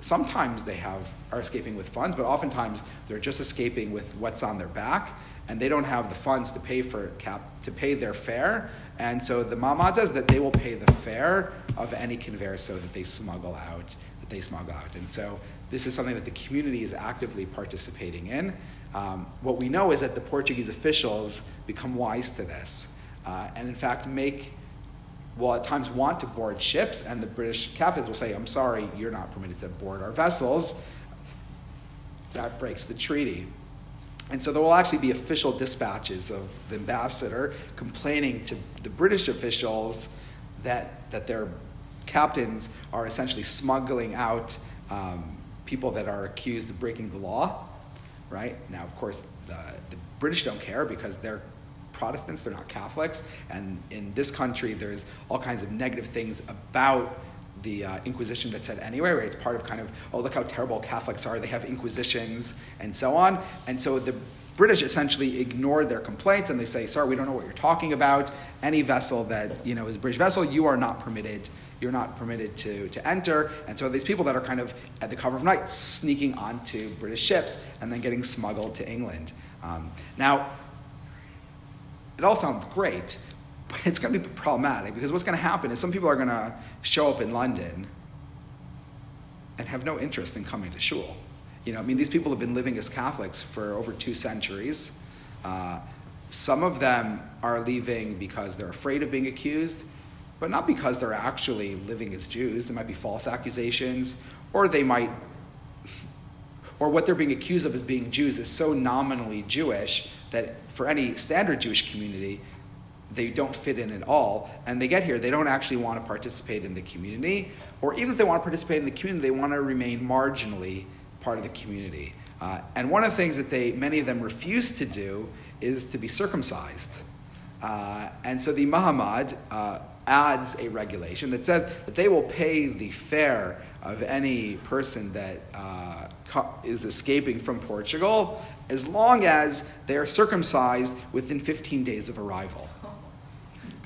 Speaker 1: sometimes they have are escaping with funds, but oftentimes they're just escaping with what's on their back, and they don't have the funds to pay for cap to pay their fare. And so the Mahamad says that they will pay the fare of any converso that they smuggle out, that they smuggle out. And so this is something that the community is actively participating in. Um, what we know is that the Portuguese officials become wise to this, uh, and in fact make will at times want to board ships, and the British captains will say, I'm sorry, you're not permitted to board our vessels. That breaks the treaty. And so there will actually be official dispatches of the ambassador complaining to the British officials that, that their captains are essentially smuggling out um, people that are accused of breaking the law, right? Now, of course, the, the British don't care because they're Protestants, they're not Catholics. And in this country, there's all kinds of negative things about the uh, Inquisition that said anyway, right? It's part of kind of, oh, look how terrible Catholics are, they have Inquisitions and so on. And so the British essentially ignored their complaints and they say, sorry, we don't know what you're talking about. Any vessel that, you know, is a British vessel, you are not permitted you're not permitted to, to enter. And so these people that are kind of at the cover of night sneaking onto British ships and then getting smuggled to England. Um, now, it all sounds great, but it's going to be problematic because what's going to happen is some people are going to show up in London and have no interest in coming to shul. You know, I mean, these people have been living as Catholics for over two centuries. Uh, some of them are leaving because they're afraid of being accused, but not because they're actually living as Jews. There might be false accusations, or they might, or what they're being accused of as being Jews is so nominally Jewish that for any standard Jewish community, they don't fit in at all. And they get here, they don't actually want to participate in the community, or even if they want to participate in the community, they want to remain marginally part of the community. Uh, and one of the things that they, many of them refuse to do is to be circumcised. Uh, and so the Mahamad uh, adds a regulation that says that they will pay the fare of any person that uh, is escaping from Portugal as long as they are circumcised within 15 days of arrival.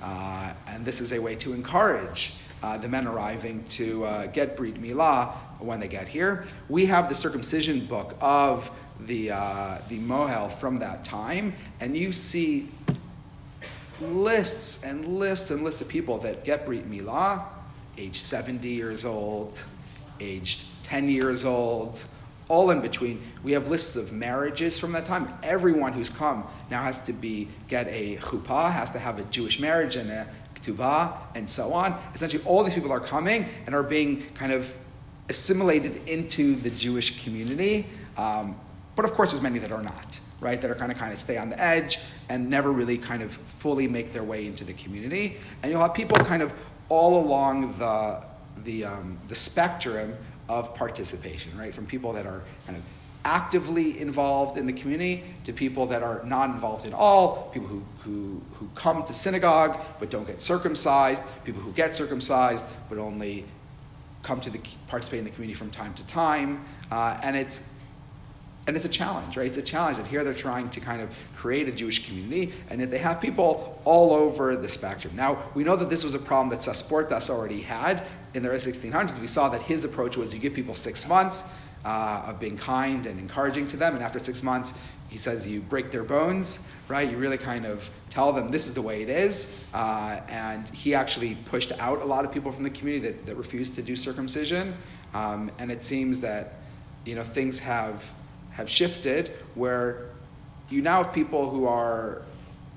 Speaker 1: Uh, and this is a way to encourage uh, the men arriving to uh, get Brit Milah when they get here. We have the circumcision book of the, uh, the Mohel from that time, and you see lists and lists and lists of people that get Brit Milah, aged 70 years old, aged 10 years old, all in between. We have lists of marriages from that time. Everyone who's come now has to be get a chuppah, has to have a Jewish marriage and a ketubah, and so on. Essentially, all these people are coming and are being kind of assimilated into the Jewish community. Um, but of course, there's many that are not, right? That are kind of kind of stay on the edge and never really kind of fully make their way into the community. And you'll have people kind of all along the the um, the spectrum of participation, right? From people that are kind of actively involved in the community to people that are not involved at all, people who, who, who come to synagogue but don't get circumcised, people who get circumcised but only come to the, participate in the community from time to time. Uh, and it's and it's a challenge, right? It's a challenge that here they're trying to kind of create a Jewish community, and that they have people all over the spectrum. Now, we know that this was a problem that Sasportas already had in the early 1600s. We saw that his approach was you give people six months uh, of being kind and encouraging to them, and after six months, he says you break their bones, right? You really kind of tell them this is the way it is. Uh, and he actually pushed out a lot of people from the community that, that refused to do circumcision. Um, and it seems that, you know, things have have shifted where you now have people who are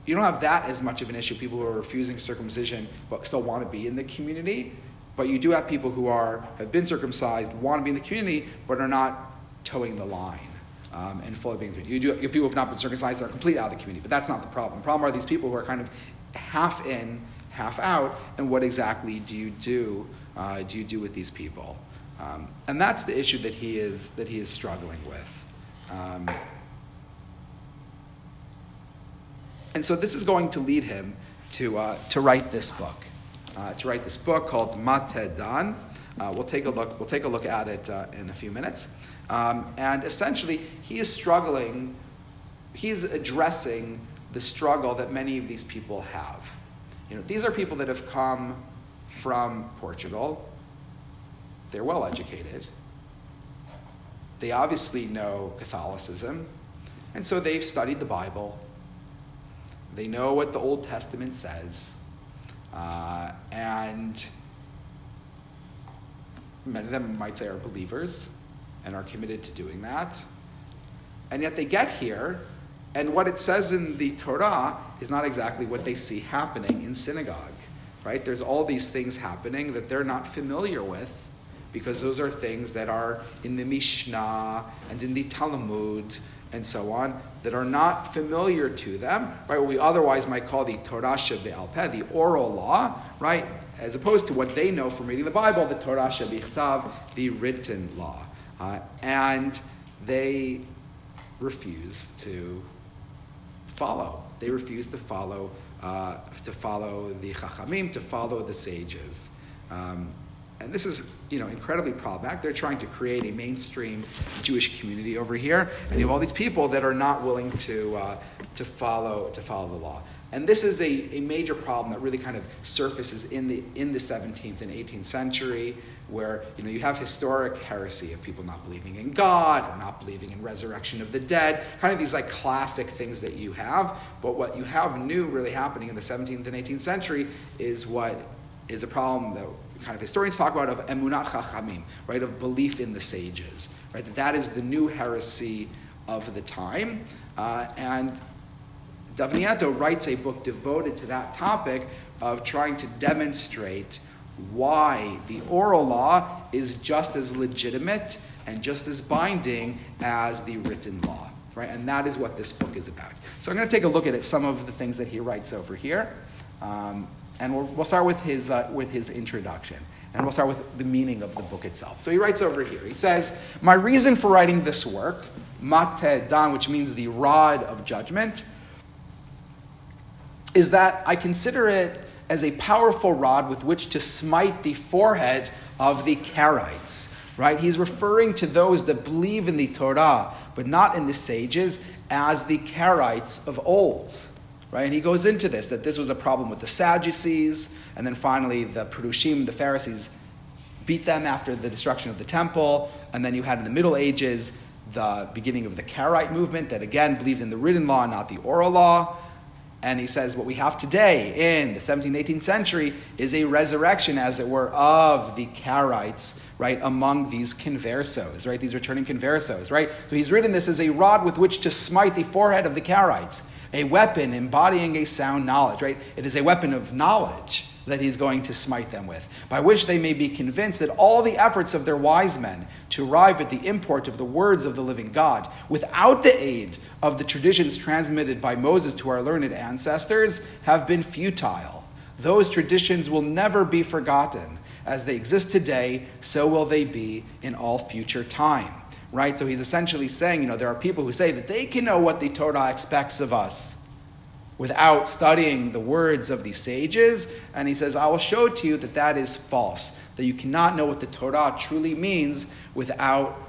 Speaker 1: you don't have that as much of an issue people who are refusing circumcision but still want to be in the community but you do have people who are have been circumcised want to be in the community but are not toeing the line um, and fully being you do you have people who have not been circumcised are completely out of the community but that's not the problem. The problem are these people who are kind of half in half out and what exactly do you do uh, do you do with these people? Um, and that's the issue that he is that he is struggling with. Um, and so this is going to lead him to, uh, to write this book, uh, to write this book called Matteh Dan. Uh, we'll take a look. We'll take a look at it uh, in a few minutes. Um, and essentially, he is struggling. He is addressing the struggle that many of these people have. You know, these are people that have come from Portugal. They're well educated they obviously know Catholicism, and so they've studied the Bible. They know what the Old Testament says. Uh, and many of them might say are believers and are committed to doing that. And yet they get here, and what it says in the Torah is not exactly what they see happening in synagogue, right? There's all these things happening that they're not familiar with because those are things that are in the Mishnah and in the Talmud and so on that are not familiar to them, right? What we otherwise might call the Torah Shebe'al Peh, the oral law, right? As opposed to what they know from reading the Bible, the Torah Shebichtav, the written law. Uh, and they refuse to follow. They refuse to follow, uh, to follow the Chachamim, to follow the sages. Um, and this is you know incredibly problematic. They're trying to create a mainstream Jewish community over here, and you have all these people that are not willing to uh, to follow to follow the law. And this is a, a major problem that really kind of surfaces in the in the 17th and 18th century, where you know you have historic heresy of people not believing in God not believing in resurrection of the dead, kind of these like classic things that you have. But what you have new really happening in the 17th and 18th century is what is a problem that kind of historians talk about of emunat chachamim, right, of belief in the sages, right, that that is the new heresy of the time. Uh, and David Nieto writes a book devoted to that topic of trying to demonstrate why the oral law is just as legitimate and just as binding as the written law. Right? And that is what this book is about. So I'm going to take a look at it, some of the things that he writes over here. Um, and we'll, we'll start with his, uh, with his introduction. And we'll start with the meaning of the book itself. So he writes over here. He says, My reason for writing this work, Matteh Dan, which means the rod of judgment, is that I consider it as a powerful rod with which to smite the forehead of the Karaites. Right? He's referring to those that believe in the Torah, but not in the sages, as the Karaites of old. Right? And he goes into this that this was a problem with the Sadducees, and then finally the Perushim, the Pharisees, beat them after the destruction of the temple, and then you had in the Middle Ages the beginning of the Karaite movement that again believed in the written law, not the oral law. And he says what we have today in the 17th, 18th century is a resurrection, as it were, of the Karaites, right, among these conversos, right, these returning conversos, right? So he's written this as a rod with which to smite the forehead of the Karaites, a weapon embodying a sound knowledge, right? It is a weapon of knowledge that he's going to smite them with, by which they may be convinced that all the efforts of their wise men to arrive at the import of the words of the living God, without the aid of the traditions transmitted by Moses to our learned ancestors, have been futile. Those traditions will never be forgotten. As they exist today, so will they be in all future time. Right? So he's essentially saying, you know, there are people who say that they can know what the Torah expects of us without studying the words of the sages. And he says, I will show to you that that is false, that you cannot know what the Torah truly means without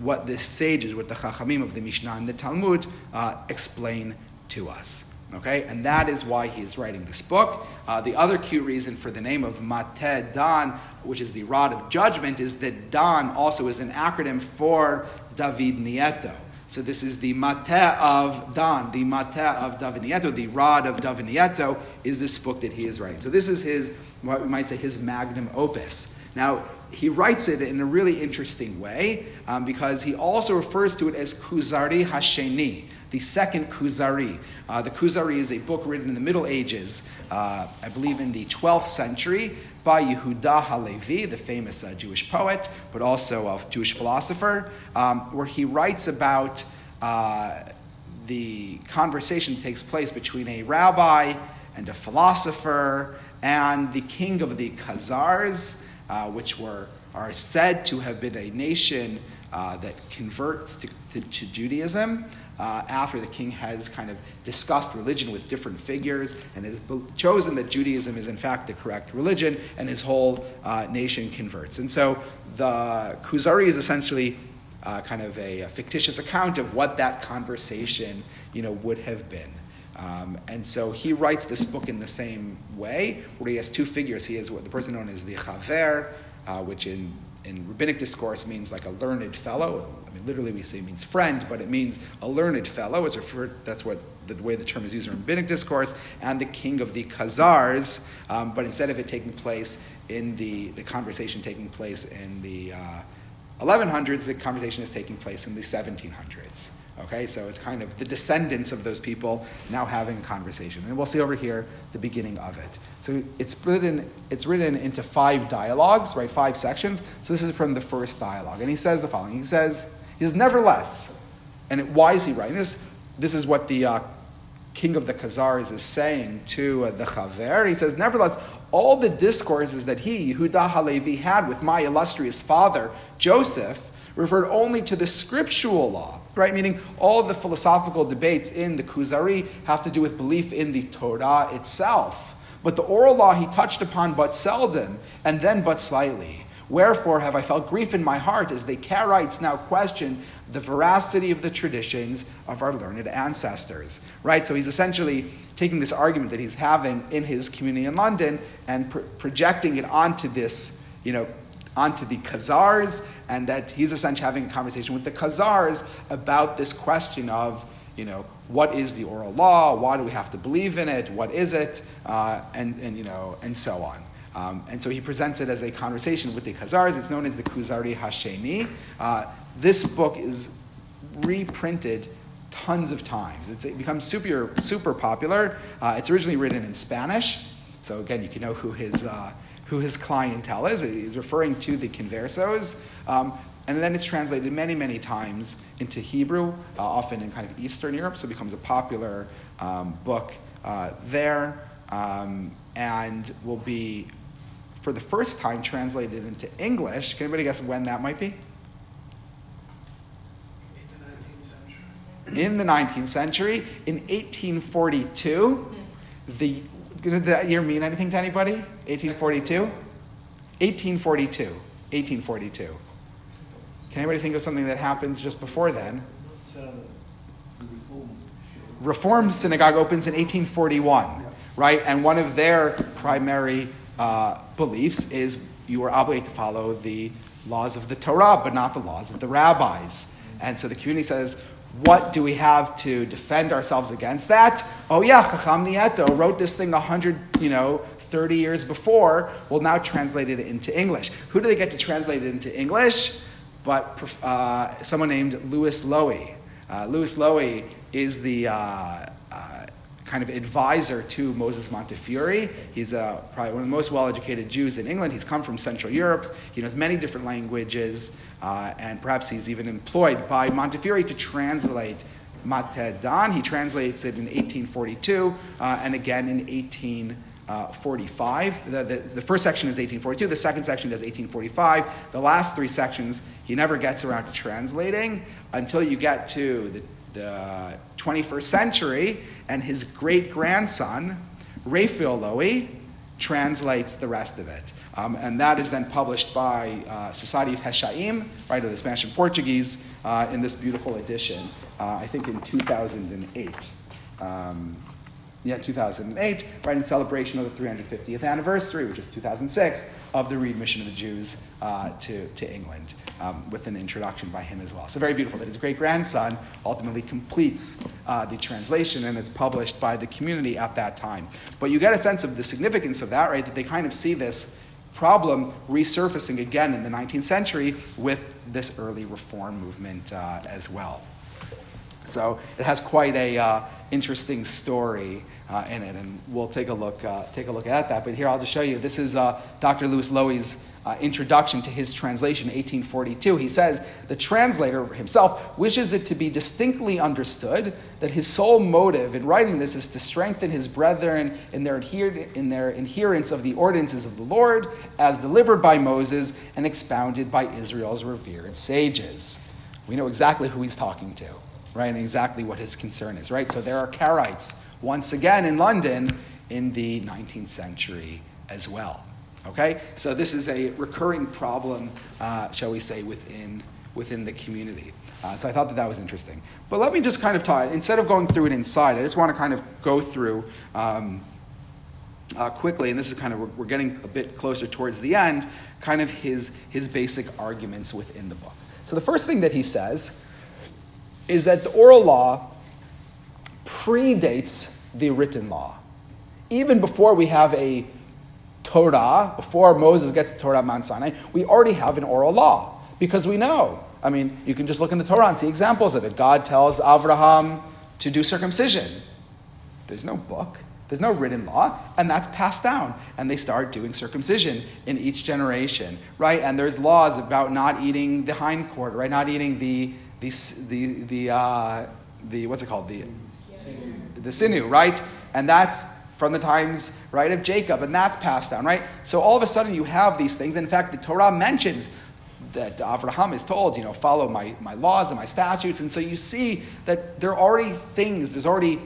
Speaker 1: what the sages, what the Chachamim of the Mishnah and the Talmud uh, explain to us. Okay, and that is why he is writing this book. Uh, the other cute reason for the name of Matteh Dan, which is the rod of judgment, is that Dan also is an acronym for David Nieto. So this is the Matteh of Dan, the Matteh of David Nieto, the rod of David Nieto is this book that he is writing. So this is his, what we might say, his magnum opus. Now, he writes it in a really interesting way um, because he also refers to it as Kuzari Hasheni, the second Kuzari. Uh, the Kuzari is a book written in the Middle Ages, uh, I believe in the 12th century, by Yehuda Halevi, the famous uh, Jewish poet, but also a Jewish philosopher, um, where he writes about uh, the conversation that takes place between a rabbi and a philosopher and the king of the Khazars, uh, which were are said to have been a nation uh, that converts to, to, to Judaism uh, after the king has kind of discussed religion with different figures and has chosen that Judaism is in fact the correct religion, and his whole uh, nation converts. And so the Kuzari is essentially uh, kind of a, a, fictitious account of what that conversation you know, would have been. Um, and so he writes this book in the same way, where he has two figures. He has what the person known as the Chaver, uh, which in in rabbinic discourse means like a learned fellow. I mean, literally we say means friend, but it means a learned fellow. It's referred, that's what the way the term is used in rabbinic discourse, and the king of the Khazars. Um, but instead of it taking place in the, the conversation taking place in the uh, 1100s, the conversation is taking place in the 1700s. Okay, so it's kind of the descendants of those people now having a conversation. And we'll see over here the beginning of it. So it's written, it's written into five dialogues, right? Five sections. So this is from the first dialogue. And he says the following. He says, he says, nevertheless, and it, why is he writing this? This is what the uh, king of the Khazars is saying to uh, the Chaver. He says, nevertheless, all the discourses that he, Yehuda Halevi, had with my illustrious father, Joseph, referred only to the scriptural law, right? Meaning all the philosophical debates in the Kuzari have to do with belief in the Torah itself. But the oral law he touched upon but seldom, and then but slightly. Wherefore have I felt grief in my heart as the Karaites now question the veracity of the traditions of our learned ancestors. Right? So he's essentially taking this argument that he's having in his community in London and pro- projecting it onto this, you know, onto the Khazars, and that he's essentially having a conversation with the Khazars about this question of, you know, what is the oral law? Why do we have to believe in it? What is it? Uh, and, and, you know, and so on. Um, and so he presents it as a conversation with the Khazars. It's known as the Kuzari Hasheni. Uh, this book is reprinted tons of times. It's, it becomes super, super popular. Uh, it's originally written in Spanish. So again, you can know who his, uh, who his clientele is. He's referring to the conversos. Um, and then it's translated many, many times into Hebrew, uh, often in kind of Eastern Europe, so it becomes a popular um, book uh, there, um, and will be, for the first time, translated into English. Can anybody guess when that might be? In the 19th century. In 1842, the did that year mean anything to anybody? 1842? 1842. 1842. Can anybody think of something that happens just before then? Reform synagogue opens in 1841, right? And one of their primary uh, beliefs is you are obligated to follow the laws of the Torah, but not the laws of the rabbis. And so the community says, what do we have to defend ourselves against that? Oh yeah, Chacham Nieto wrote this thing 100, you know, 30 years before. Well, now translated it into English. Who do they get to translate it into English? But uh, someone named Louis Loewe. Uh, Louis Loewe is the uh kind of advisor to Moses Montefiore. He's uh, probably one of the most well-educated Jews in England. He's come from Central Europe. He knows many different languages, uh, and perhaps he's even employed by Montefiore to translate Matteh Dan. He translates it in 1842 uh, and again in 1845. The, the, the, first section is 1842, the second section is 1845. The last three sections he never gets around to translating until you get to the the 21st century, and his great grandson, Raphael Loewe, translates the rest of it. Um, and that is then published by uh, Society of Heshaim, right, of the Spanish and Portuguese, uh, in this beautiful edition, uh, I think in 2008. Um, yeah, 2008, right, in celebration of the 350th anniversary, which is 2006, of the readmission of the Jews uh, to, to England um, with an introduction by him as well. So very beautiful that his great grandson ultimately completes uh, the translation and it's published by the community at that time. But you get a sense of the significance of that, right? That they kind of see this problem resurfacing again in the 19th century with this early reform movement uh, as well. So it has quite a uh, interesting story uh, in it, and we'll take a look uh, take a look at that. But here I'll just show you. This is uh, Dr. Louis Loewe's uh, introduction to his translation, 1842. He says the translator himself wishes it to be distinctly understood that his sole motive in writing this is to strengthen his brethren in their, adher- in their adherence of the ordinances of the Lord as delivered by Moses and expounded by Israel's revered sages. We know exactly who he's talking to, right, and exactly what his concern is, right? So there are Karaites once again in London in the 19th century as well. Okay? So this is a recurring problem, uh, shall we say, within, within the community. Uh, so I thought that that was interesting. But let me just kind of talk, instead of going through it inside, I just want to kind of go through um, uh, quickly, and this is kind of, we're, we're getting a bit closer towards the end, kind of his, his basic arguments within the book. So the first thing that he says is that the oral law predates the written law. Even before we have a Torah, before Moses gets the Torah Mount Sinai, we already have an oral law because we know. I mean, you can just look in the Torah and see examples of it. God tells Abraham to do circumcision. There's no book, there's no written law, and that's passed down. And they start doing circumcision in each generation, right? And there's laws about not eating the hind quarter, right? Not eating the the the the, uh, the what's it called the the sinew, right? And that's from the times, right, of Jacob, and that's passed down, right? So all of a sudden you have these things. In fact, the Torah mentions that Abraham is told, you know, follow my, my laws and my statutes. And so you see that there are already things, there's already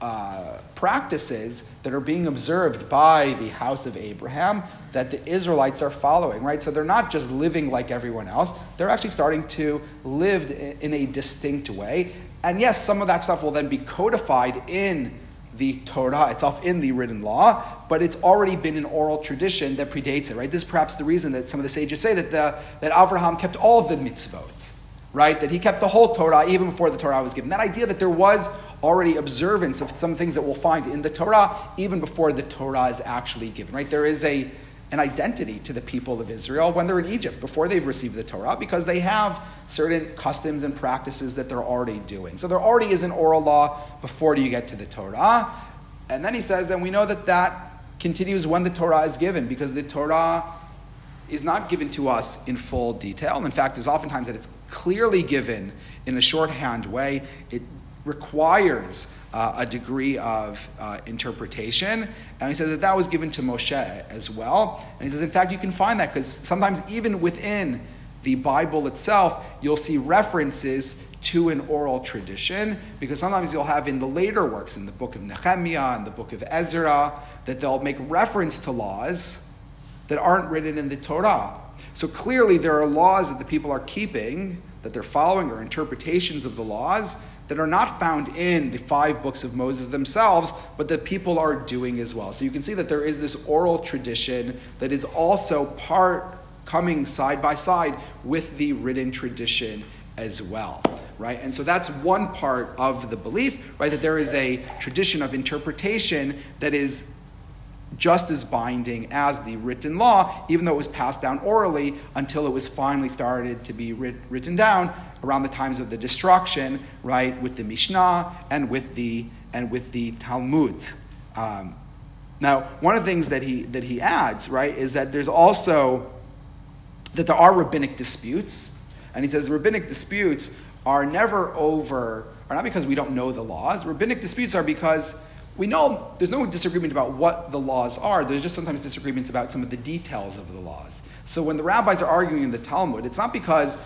Speaker 1: uh, practices that are being observed by the house of Abraham that the Israelites are following, right? So they're not just living like everyone else, they're actually starting to live in a distinct way. And yes, some of that stuff will then be codified in the Torah itself, in the written law, but it's already been an oral tradition that predates it, right? This is perhaps the reason that some of the sages say that, the, that Abraham kept all the mitzvot, right? That he kept the whole Torah even before the Torah was given. That idea that there was already observance of some things that we'll find in the Torah even before the Torah is actually given, right? There is a, an identity to the people of Israel when they're in Egypt, before they've received the Torah, because they have certain customs and practices that they're already doing. So there already is an oral law before you get to the Torah. And then he says, and we know that that continues when the Torah is given, because the Torah is not given to us in full detail. In fact, there's oftentimes that it's clearly given in a shorthand way. It requires uh, a degree of uh, interpretation. And he says that that was given to Moshe as well. And he says, in fact, you can find that because sometimes even within the Bible itself, you'll see references to an oral tradition because sometimes you'll have in the later works, in the book of Nehemiah and the book of Ezra, that they'll make reference to laws that aren't written in the Torah. So clearly, there are laws that the people are keeping, that they're following, or interpretations of the laws that are not found in the five books of Moses themselves, but that people are doing as well. So you can see that there is this oral tradition that is also part coming side by side with the written tradition as well right and so that's one part of the belief right that there is a tradition of interpretation that is just as binding as the written law, even though it was passed down orally until it was finally started to be writ- written down around the times of the destruction, right, with the Mishnah and with the and with the Talmud. Um, now, one of the things that he that he adds, right, is that there's also that there are rabbinic disputes, and he says rabbinic disputes are never over, are not because we don't know the laws. Rabbinic disputes are because we know there's no disagreement about what the laws are. There's just sometimes disagreements about some of the details of the laws. So when the rabbis are arguing in the Talmud, it's not because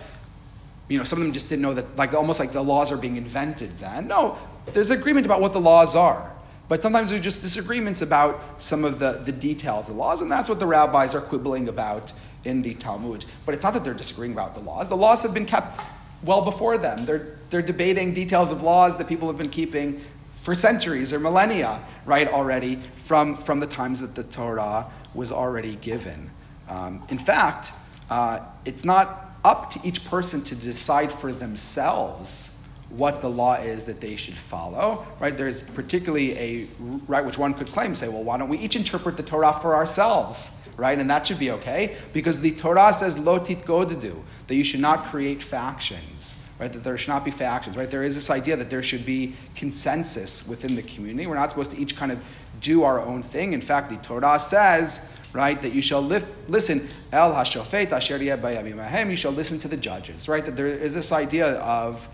Speaker 1: you know some of them just didn't know that, like almost like the laws are being invented. Then no, there's agreement about what the laws are. But sometimes there's just disagreements about some of the, the details of the laws, and that's what the rabbis are quibbling about in the Talmud. But it's not that they're disagreeing about the laws. The laws have been kept well before them. They're, they're debating details of laws that people have been keeping for centuries or millennia, right, already from, from the times that the Torah was already given. Um, in fact, uh, it's not up to each person to decide for themselves what the law is that they should follow, right? There's particularly a right which one could claim, say, well, why don't we each interpret the Torah for ourselves, right? And that should be okay because the Torah says lo titgodedu, that you should not create factions right? That there should not be factions, right? There is this idea that there should be consensus within the community. We're not supposed to each kind of do our own thing. In fact, the Torah says, right, that you shall listen, El Hashofet Asher you shall listen to the judges, right? That there is this idea of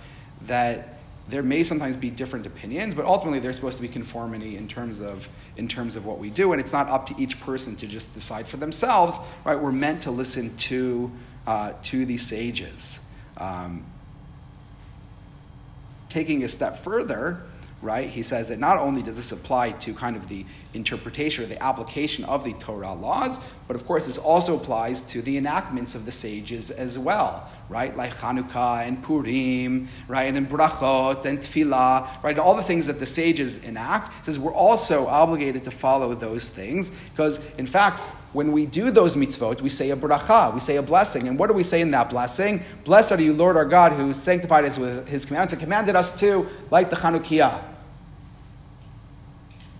Speaker 1: that there may sometimes be different opinions, but ultimately there's supposed to be conformity in terms of in terms of what we do, and it's not up to each person to just decide for themselves, right? We're meant to listen to uh, to the sages. Um, taking a step further, right? He says that not only does this apply to kind of the interpretation or the application of the Torah laws, but of course this also applies to the enactments of the sages as well, right? Like Hanukkah and Purim, right? And Brachot and Tefillah, right? All the things that the sages enact. Says we're also obligated to follow those things because, in fact, when we do those mitzvot, we say a bracha, we say a blessing. And what do we say in that blessing? Blessed are you, Lord our God, who sanctified us with his commandments and commanded us to light the Chanukiah.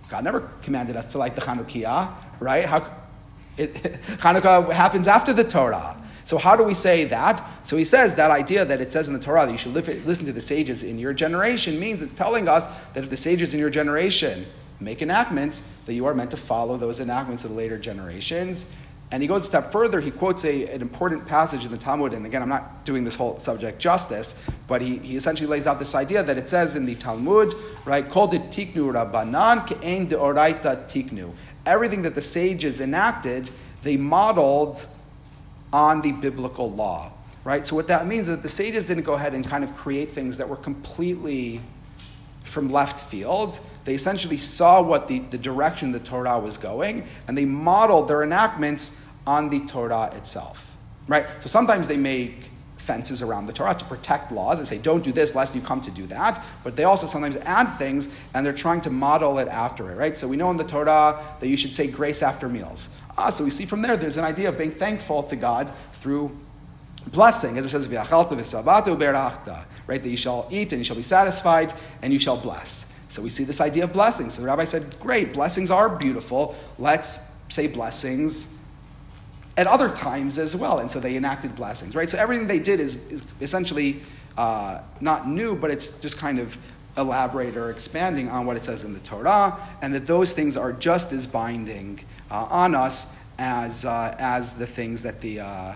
Speaker 1: God never commanded us to light the Chanukiah, right? How, it, Hanukkah happens after the Torah. So how do we say that? So he says that idea that it says in the Torah that you should listen to the sages in your generation means it's telling us that if the sages in your generation make enactments, that you are meant to follow those enactments of the later generations. And he goes a step further. He quotes a, an important passage in the Talmud, and again, I'm not doing this whole subject justice, but he, he essentially lays out this idea that it says in the Talmud, right, called it tiknu rabbanan ke'en deoraita tiknu. Everything that the sages enacted, they modeled on the biblical law, right? So what that means is that the sages didn't go ahead and kind of create things that were completely from left field. They essentially saw what the, the direction the Torah was going, and they modeled their enactments on the Torah itself. Right? So sometimes they make fences around the Torah to protect laws and say, don't do this lest you come to do that. But they also sometimes add things and they're trying to model it after it, right? So we know in the Torah that you should say grace after meals. Ah, so we see from there there's an idea of being thankful to God through blessing, as it says, right? That you shall eat and you shall be satisfied and you shall bless. So we see this idea of blessings. So the rabbi said, Great, blessings are beautiful. Let's say blessings at other times as well. And so they enacted blessings, right? So everything they did is, is essentially uh, not new, but it's just kind of elaborate or expanding on what it says in the Torah, and that those things are just as binding uh, on us as, uh, as the things that the uh,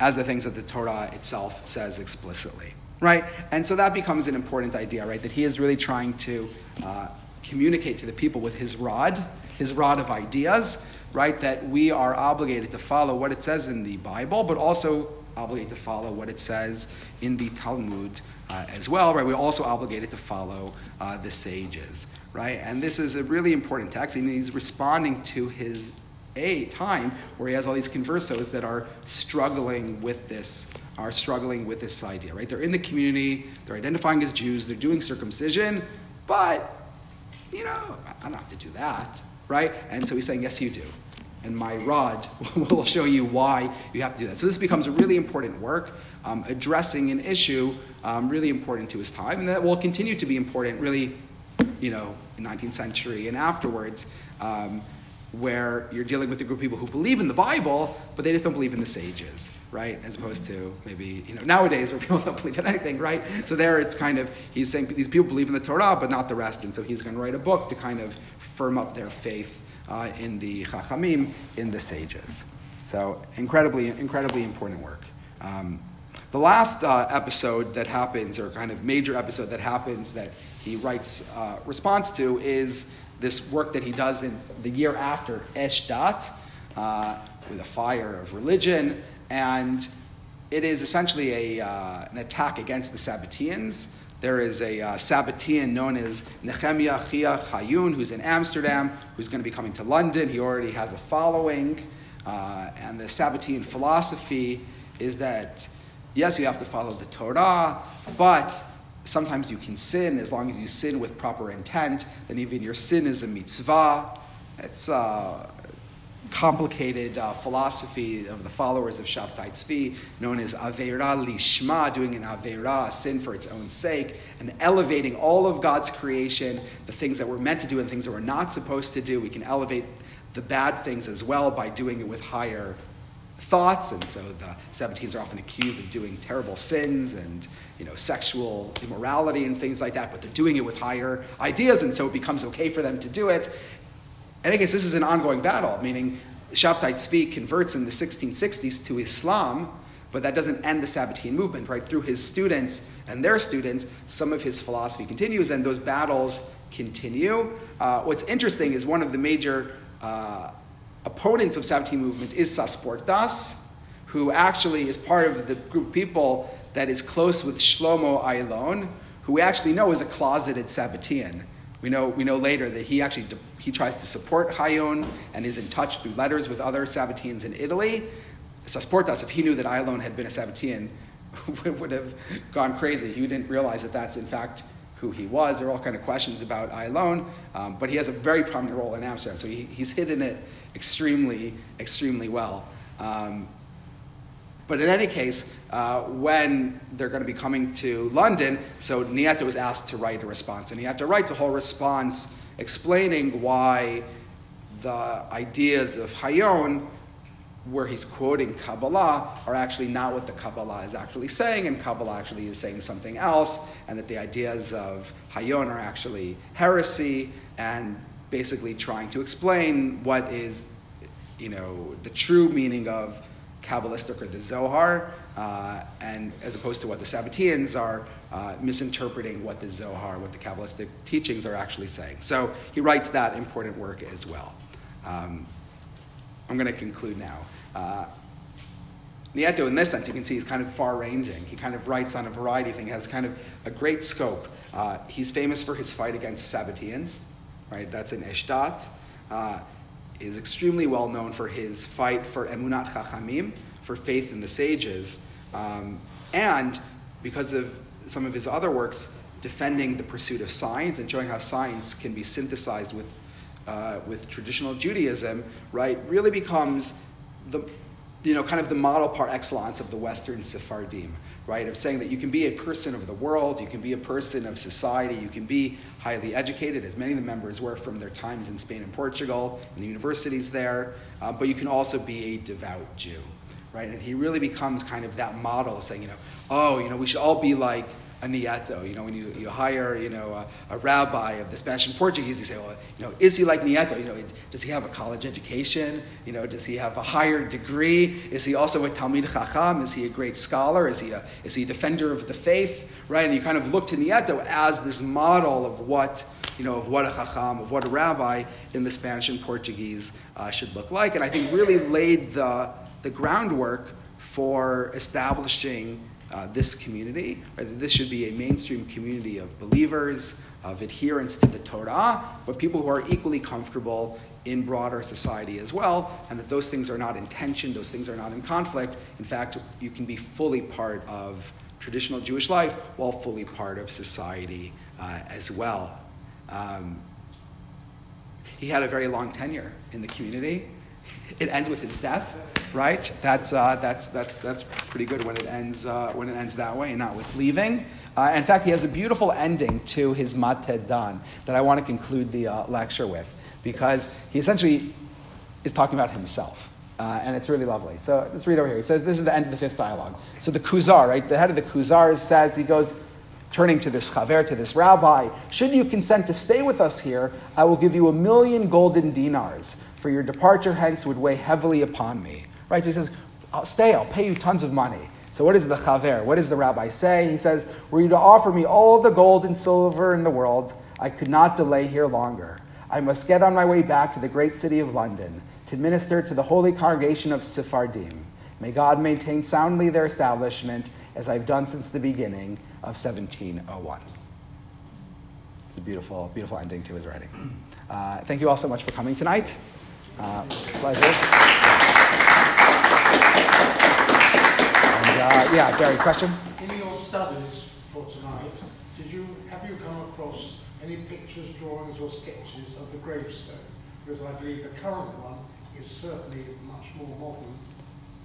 Speaker 1: as the things that the Torah itself says explicitly, right? And so that becomes an important idea, right? That he is really trying to uh, communicate to the people with his rod, his rod of ideas, right? That we are obligated to follow what it says in the Bible, but also obligated to follow what it says in the Talmud uh, as well, right? We're also obligated to follow uh, the sages, right? And this is a really important text, and he's responding to his a time where he has all these conversos that are struggling with this are struggling with this idea right? They're in the community they're identifying as jews they're doing circumcision but you know i don't have to do that right? And so he's saying yes you do. And my rod will show you why you have to do that. So this becomes a really important work um, addressing an issue um, really important to his time and that will continue to be important really you know 19th century and afterwards um, where you're dealing with a group of people who believe in the Bible, but they just don't believe in the sages, right? As opposed to maybe, you know, nowadays where people don't believe in anything, right? So there it's kind of, he's saying these people believe in the Torah, but not the rest. And so he's going to write a book to kind of firm up their faith uh, in the Chachamim, in the sages. So incredibly, incredibly important work. Um, the last uh, episode that happens, or kind of major episode that happens that he writes uh, response to, is this work that he does in the year after Esh Dat, uh, with a fire of religion, and it is essentially a, uh, an attack against the Sabbateans. There is a uh, Sabbatean known as Nehemiah Chiya Hayon, who's in Amsterdam, who's going to be coming to London. He already has a following. Uh, and the Sabbatean philosophy is that, yes, you have to follow the Torah, but sometimes you can sin as long as you sin with proper intent, then even your sin is a mitzvah. It's a complicated uh, philosophy of the followers of Shabtai Tzvi, known as Aveira Lishma, doing an Aveira, a sin for its own sake, and elevating all of God's creation, the things that we're meant to do and things that we're not supposed to do. We can elevate the bad things as well by doing it with higher thoughts, and so the Sabbateans are often accused of doing terrible sins and you know sexual immorality and things like that, but they're doing it with higher ideas, and so it becomes okay for them to do it. And I guess this is an ongoing battle, meaning Shabtai Tzvi converts in the 1660s to Islam, but that doesn't end the Sabbatean movement, right? Through his students and their students, some of his philosophy continues, and those battles continue. Uh, what's interesting is one of the major uh, opponents of Sabbatean movement is Sasportas, who actually is part of the group of people that is close with Shlomo Ayllon, who we actually know is a closeted Sabbatean. We know, we know later that he actually he tries to support Hayon and is in touch through letters with other Sabbateans in Italy. Sasportas, if he knew that Ayllon had been a Sabbatean, would have gone crazy. He didn't realize that that's in fact who he was. There are all kind of questions about Ayllon, um, but he has a very prominent role in Amsterdam, so he, he's hidden it extremely, extremely well. Um, but in any case, uh, when they're going to be coming to London, so Nieto was asked to write a response. And Nieto writes a whole response explaining why the ideas of Hayon, where he's quoting Kabbalah, are actually not what the Kabbalah is actually saying, and Kabbalah actually is saying something else, and that the ideas of Hayon are actually heresy, and basically trying to explain what is, you know, the true meaning of Kabbalistic or the Zohar, uh, and as opposed to what the Sabbateans are uh, misinterpreting what the Zohar, what the Kabbalistic teachings are actually saying. So he writes that important work as well. Um, I'm going to conclude now. Uh, Nieto, in this sense, you can see he's kind of far ranging. He kind of writes on a variety of things, he has kind of a great scope. Uh, he's famous for his fight against Sabbateans, right? That's in Esh Dat. Uh, is extremely well known for his fight for emunat chachamim, for faith in the sages, um, and because of some of his other works, defending the pursuit of science and showing how science can be synthesized with, uh, with traditional Judaism, right, really becomes the, you know, kind of the model par excellence of the Western Sephardim, right? Of saying that you can be a person of the world, you can be a person of society, you can be highly educated, as many of the members were from their times in Spain and Portugal, and the universities there, uh, but you can also be a devout Jew, right? And he really becomes kind of that model, saying, you know, oh, you know, we should all be like a Nieto. You know, when you, you hire, you know, a, a, rabbi of the Spanish and Portuguese, you say, well, you know, is he like Nieto? You know, does he have a college education? You know, does he have a higher degree? Is he also a Talmid Chacham? Is he a great scholar? Is he a, is he a defender of the faith? Right? And you kind of look to Nieto as this model of what, you know, of what a Chacham, of what a rabbi in the Spanish and Portuguese uh, should look like. And I think really laid the, the groundwork for establishing uh, this community, or that this should be a mainstream community of believers, of adherence to the Torah, but people who are equally comfortable in broader society as well, and that those things are not in tension, those things are not in conflict. In fact, you can be fully part of traditional Jewish life while fully part of society uh, as well. Um, he had a very long tenure in the community. It ends with his death right? That's, uh, that's, that's, that's pretty good when it ends, uh, when it ends that way and not with leaving. Uh, in fact, he has a beautiful ending to his Matteh Dan that I want to conclude the uh, lecture with because he essentially is talking about himself. Uh, and it's really lovely. So let's read over here. He says, This is the end of the fifth dialogue. So the Kuzar, right? The head of the Kuzar says, He goes, turning to this chaver, to this rabbi, should you consent to stay with us here, I will give you a million golden dinars, for your departure hence would weigh heavily upon me. Right? So he says, I'll stay, I'll pay you tons of money. So what does the chaver, what does the rabbi say? He says, were you to offer me all the gold and silver in the world, I could not delay here longer. I must get on my way back to the great city of London to minister to the holy congregation of Sephardim. May God maintain soundly their establishment as I've done since the beginning of 1701. It's a beautiful, beautiful ending to his writing. Uh, thank you all so much for coming tonight. Uh, pleasure. Uh, yeah, Gary, question?
Speaker 4: In your studies for tonight, did you have you come across any pictures, drawings, or sketches of the gravestone? Because I believe the current one is certainly much more modern.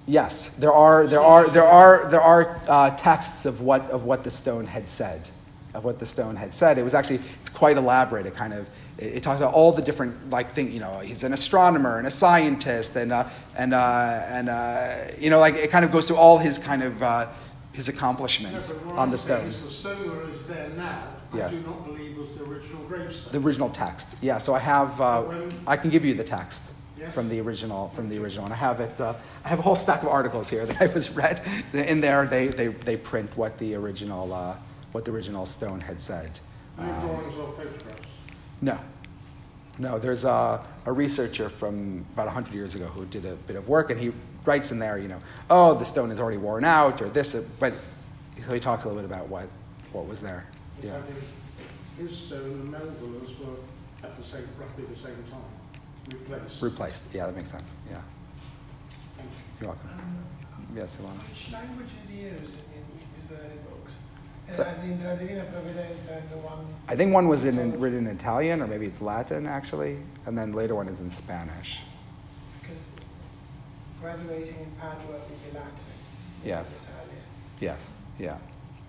Speaker 1: Yes, there are there are there are there are uh, texts of what of what the stone had said, of what the stone had said. It was actually it's quite elaborate. It kind of it, it talks about all the different like things. You know, he's an astronomer and a scientist, and uh, and uh, and uh, you know, like it kind of goes through all his kind of uh, his accomplishments
Speaker 4: no,
Speaker 1: on the stone.
Speaker 4: the stone that is there now, yes. I do not believe was the original gravestone.
Speaker 1: The original text, yeah. So I have, uh, when, I can give you the text. From the original, from the original, and I have it. Uh, I have a whole stack of articles here that I was read. In there, they, they, they print what the original, what the original stone had said.
Speaker 4: No drawings or photographs.
Speaker 1: No. No, there's a, a researcher from about 100 years ago who did a bit of work, and he writes in there, you know, oh, the stone is already worn out, or this, but so he talks a little bit about what, what was there.
Speaker 4: But
Speaker 1: Yeah.
Speaker 4: I his stone and Melville's were at the same, roughly the same time, replaced.
Speaker 1: Replaced. Yeah, that makes sense. Yeah.
Speaker 4: Thank you.
Speaker 1: You're welcome.
Speaker 2: Um,
Speaker 1: Yes, Ilana.
Speaker 2: Which language did he use in his early books? And
Speaker 1: So-
Speaker 2: the La Divina Provvidenza and the one.
Speaker 1: I think one was in, in written in Italian, or maybe it's Latin actually, and then later one is in Spanish.
Speaker 2: Because graduating in Padua would be Latin.
Speaker 1: Yes.
Speaker 2: Italian.
Speaker 1: Yes. Yeah.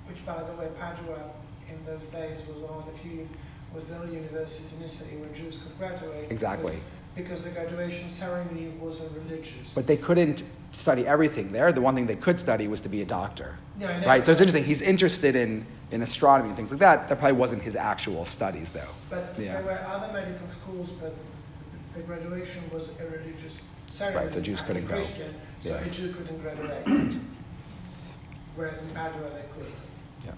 Speaker 2: Which, by the way, Padua in those days was one of the few, was the only university in Italy where Jews could graduate.
Speaker 1: Exactly.
Speaker 2: Because, because the graduation ceremony wasn't religious.
Speaker 1: But they couldn't study everything there. The one thing they could study was to be a doctor.
Speaker 2: Yeah,
Speaker 1: Right? So it's interesting. He's interested in, in astronomy and things like that. That probably wasn't his actual studies, though.
Speaker 2: But
Speaker 1: Yeah.
Speaker 2: there were other medical schools, but the graduation was a religious ceremony.
Speaker 1: Right, so Jews couldn't go.
Speaker 2: So
Speaker 1: Yeah.
Speaker 2: a Jew couldn't graduate. Whereas in Padua they could.
Speaker 1: Yeah.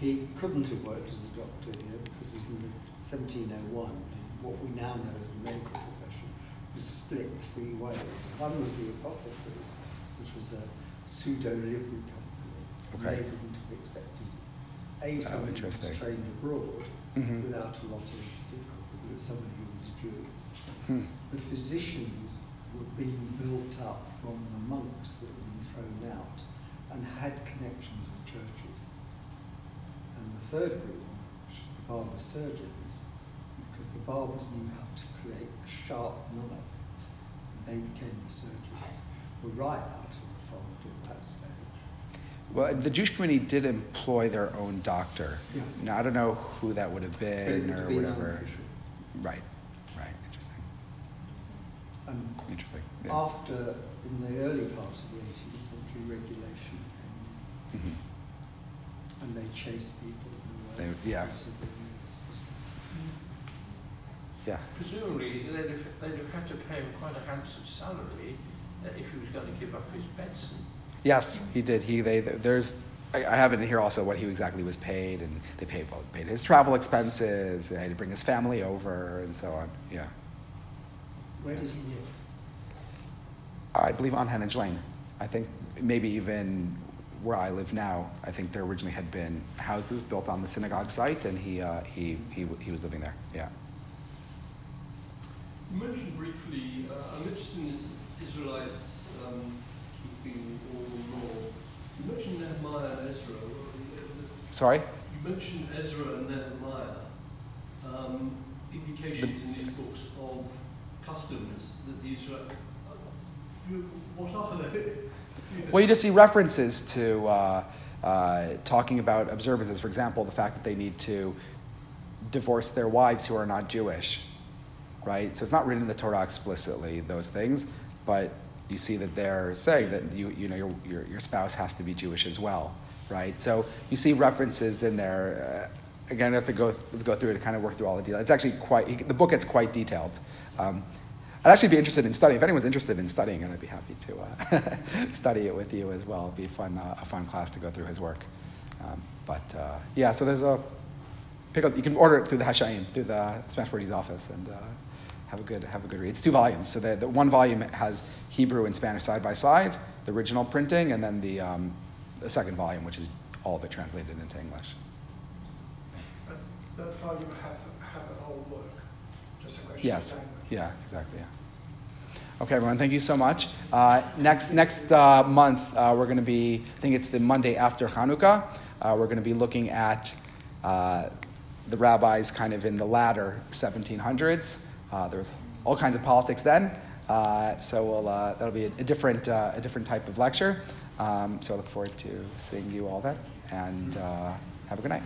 Speaker 5: He couldn't have worked as a doctor here because he's in the 1701. And what we now know as the medical profession was split three ways. One was the apothecaries, which was a pseudo livery company.
Speaker 1: Okay.
Speaker 5: They wouldn't have accepted a
Speaker 1: Oh,
Speaker 5: who was trained abroad
Speaker 1: Mhm.
Speaker 5: without a lot of difficulty, but somebody who was Jewish.
Speaker 1: Hmm.
Speaker 5: The physicians were being built up from the monks that had been thrown out and had connections with churches. And the third group, which was the barber surgeons, because the barbers knew how to create a sharp knife, and they became the surgeons, were right out of the fold at that stage.
Speaker 1: Well, the Jewish community did employ their own doctor.
Speaker 5: Yeah.
Speaker 1: Now, I don't know who that would have been
Speaker 5: would
Speaker 1: or
Speaker 5: have been
Speaker 1: whatever.
Speaker 5: unofficial.
Speaker 1: Right. Right. Interesting.
Speaker 5: And
Speaker 1: Interesting. Yeah.
Speaker 5: after, in the early part of the 18th century, regulation came in.
Speaker 1: Mhm.
Speaker 5: and they chased people who
Speaker 1: They-
Speaker 5: were
Speaker 1: yeah.
Speaker 5: out of the system.
Speaker 1: Yeah.
Speaker 3: Presumably, they'd have, they'd have had to pay him quite a handsome salary uh, if he was going to give up his medicine.
Speaker 1: Yes, he did. He they there's I, I have it in here also what he exactly was paid, and they paid well, paid his travel expenses. They had to bring his family over and so on. Yeah,
Speaker 5: Where did he live?
Speaker 1: I believe on Heneage Lane. I think maybe even where I live now. I think there originally had been houses built on the synagogue site, and he uh, he, he he was living there. Yeah.
Speaker 6: You mentioned briefly, uh, I'm interested in this Israelites um, keeping all the law. You mentioned Nehemiah and Ezra.
Speaker 1: Sorry.
Speaker 6: You mentioned Ezra and Nehemiah. Um, indications in these books of customs that the Israel. What are they?
Speaker 1: Well, you just see references to uh, uh, talking about observances. For example, the fact that they need to divorce their wives who are not Jewish, right? So it's not written in the Torah explicitly those things, but you see that they're saying that you you know your your, your spouse has to be Jewish as well, right? So you see references in there. Uh, again, I have to go go through it to kind of work through all the details. It's actually quite the book gets quite detailed. Um, I'd actually be interested in studying. If anyone's interested in studying I'd be happy to uh, study it with you as well. It'd be fun, uh, a fun class to go through his work. Um, but uh, yeah, so there's a pick up. You can order it through the Hashaim, through the Smashwordy's office, and uh, have a good have a good read. It's two volumes. So the, the one volume has Hebrew and Spanish side by side, the original printing, and then the um, the second volume, which is all of it translated into English.
Speaker 2: But that volume has have an old work. Just a question
Speaker 1: Yes.
Speaker 2: of language.
Speaker 1: Yeah, exactly. Yeah. Okay, everyone, thank you so much. Uh, next next uh, month, uh, we're going to be, I think it's the Monday after Hanukkah, uh, we're going to be looking at uh, the rabbis kind of in the latter 1700s. Uh, there was all kinds of politics then. Uh, so we'll, uh, that'll be a, a different, uh, a different type of lecture. Um, so I look forward to seeing you all then, and uh, have a good night.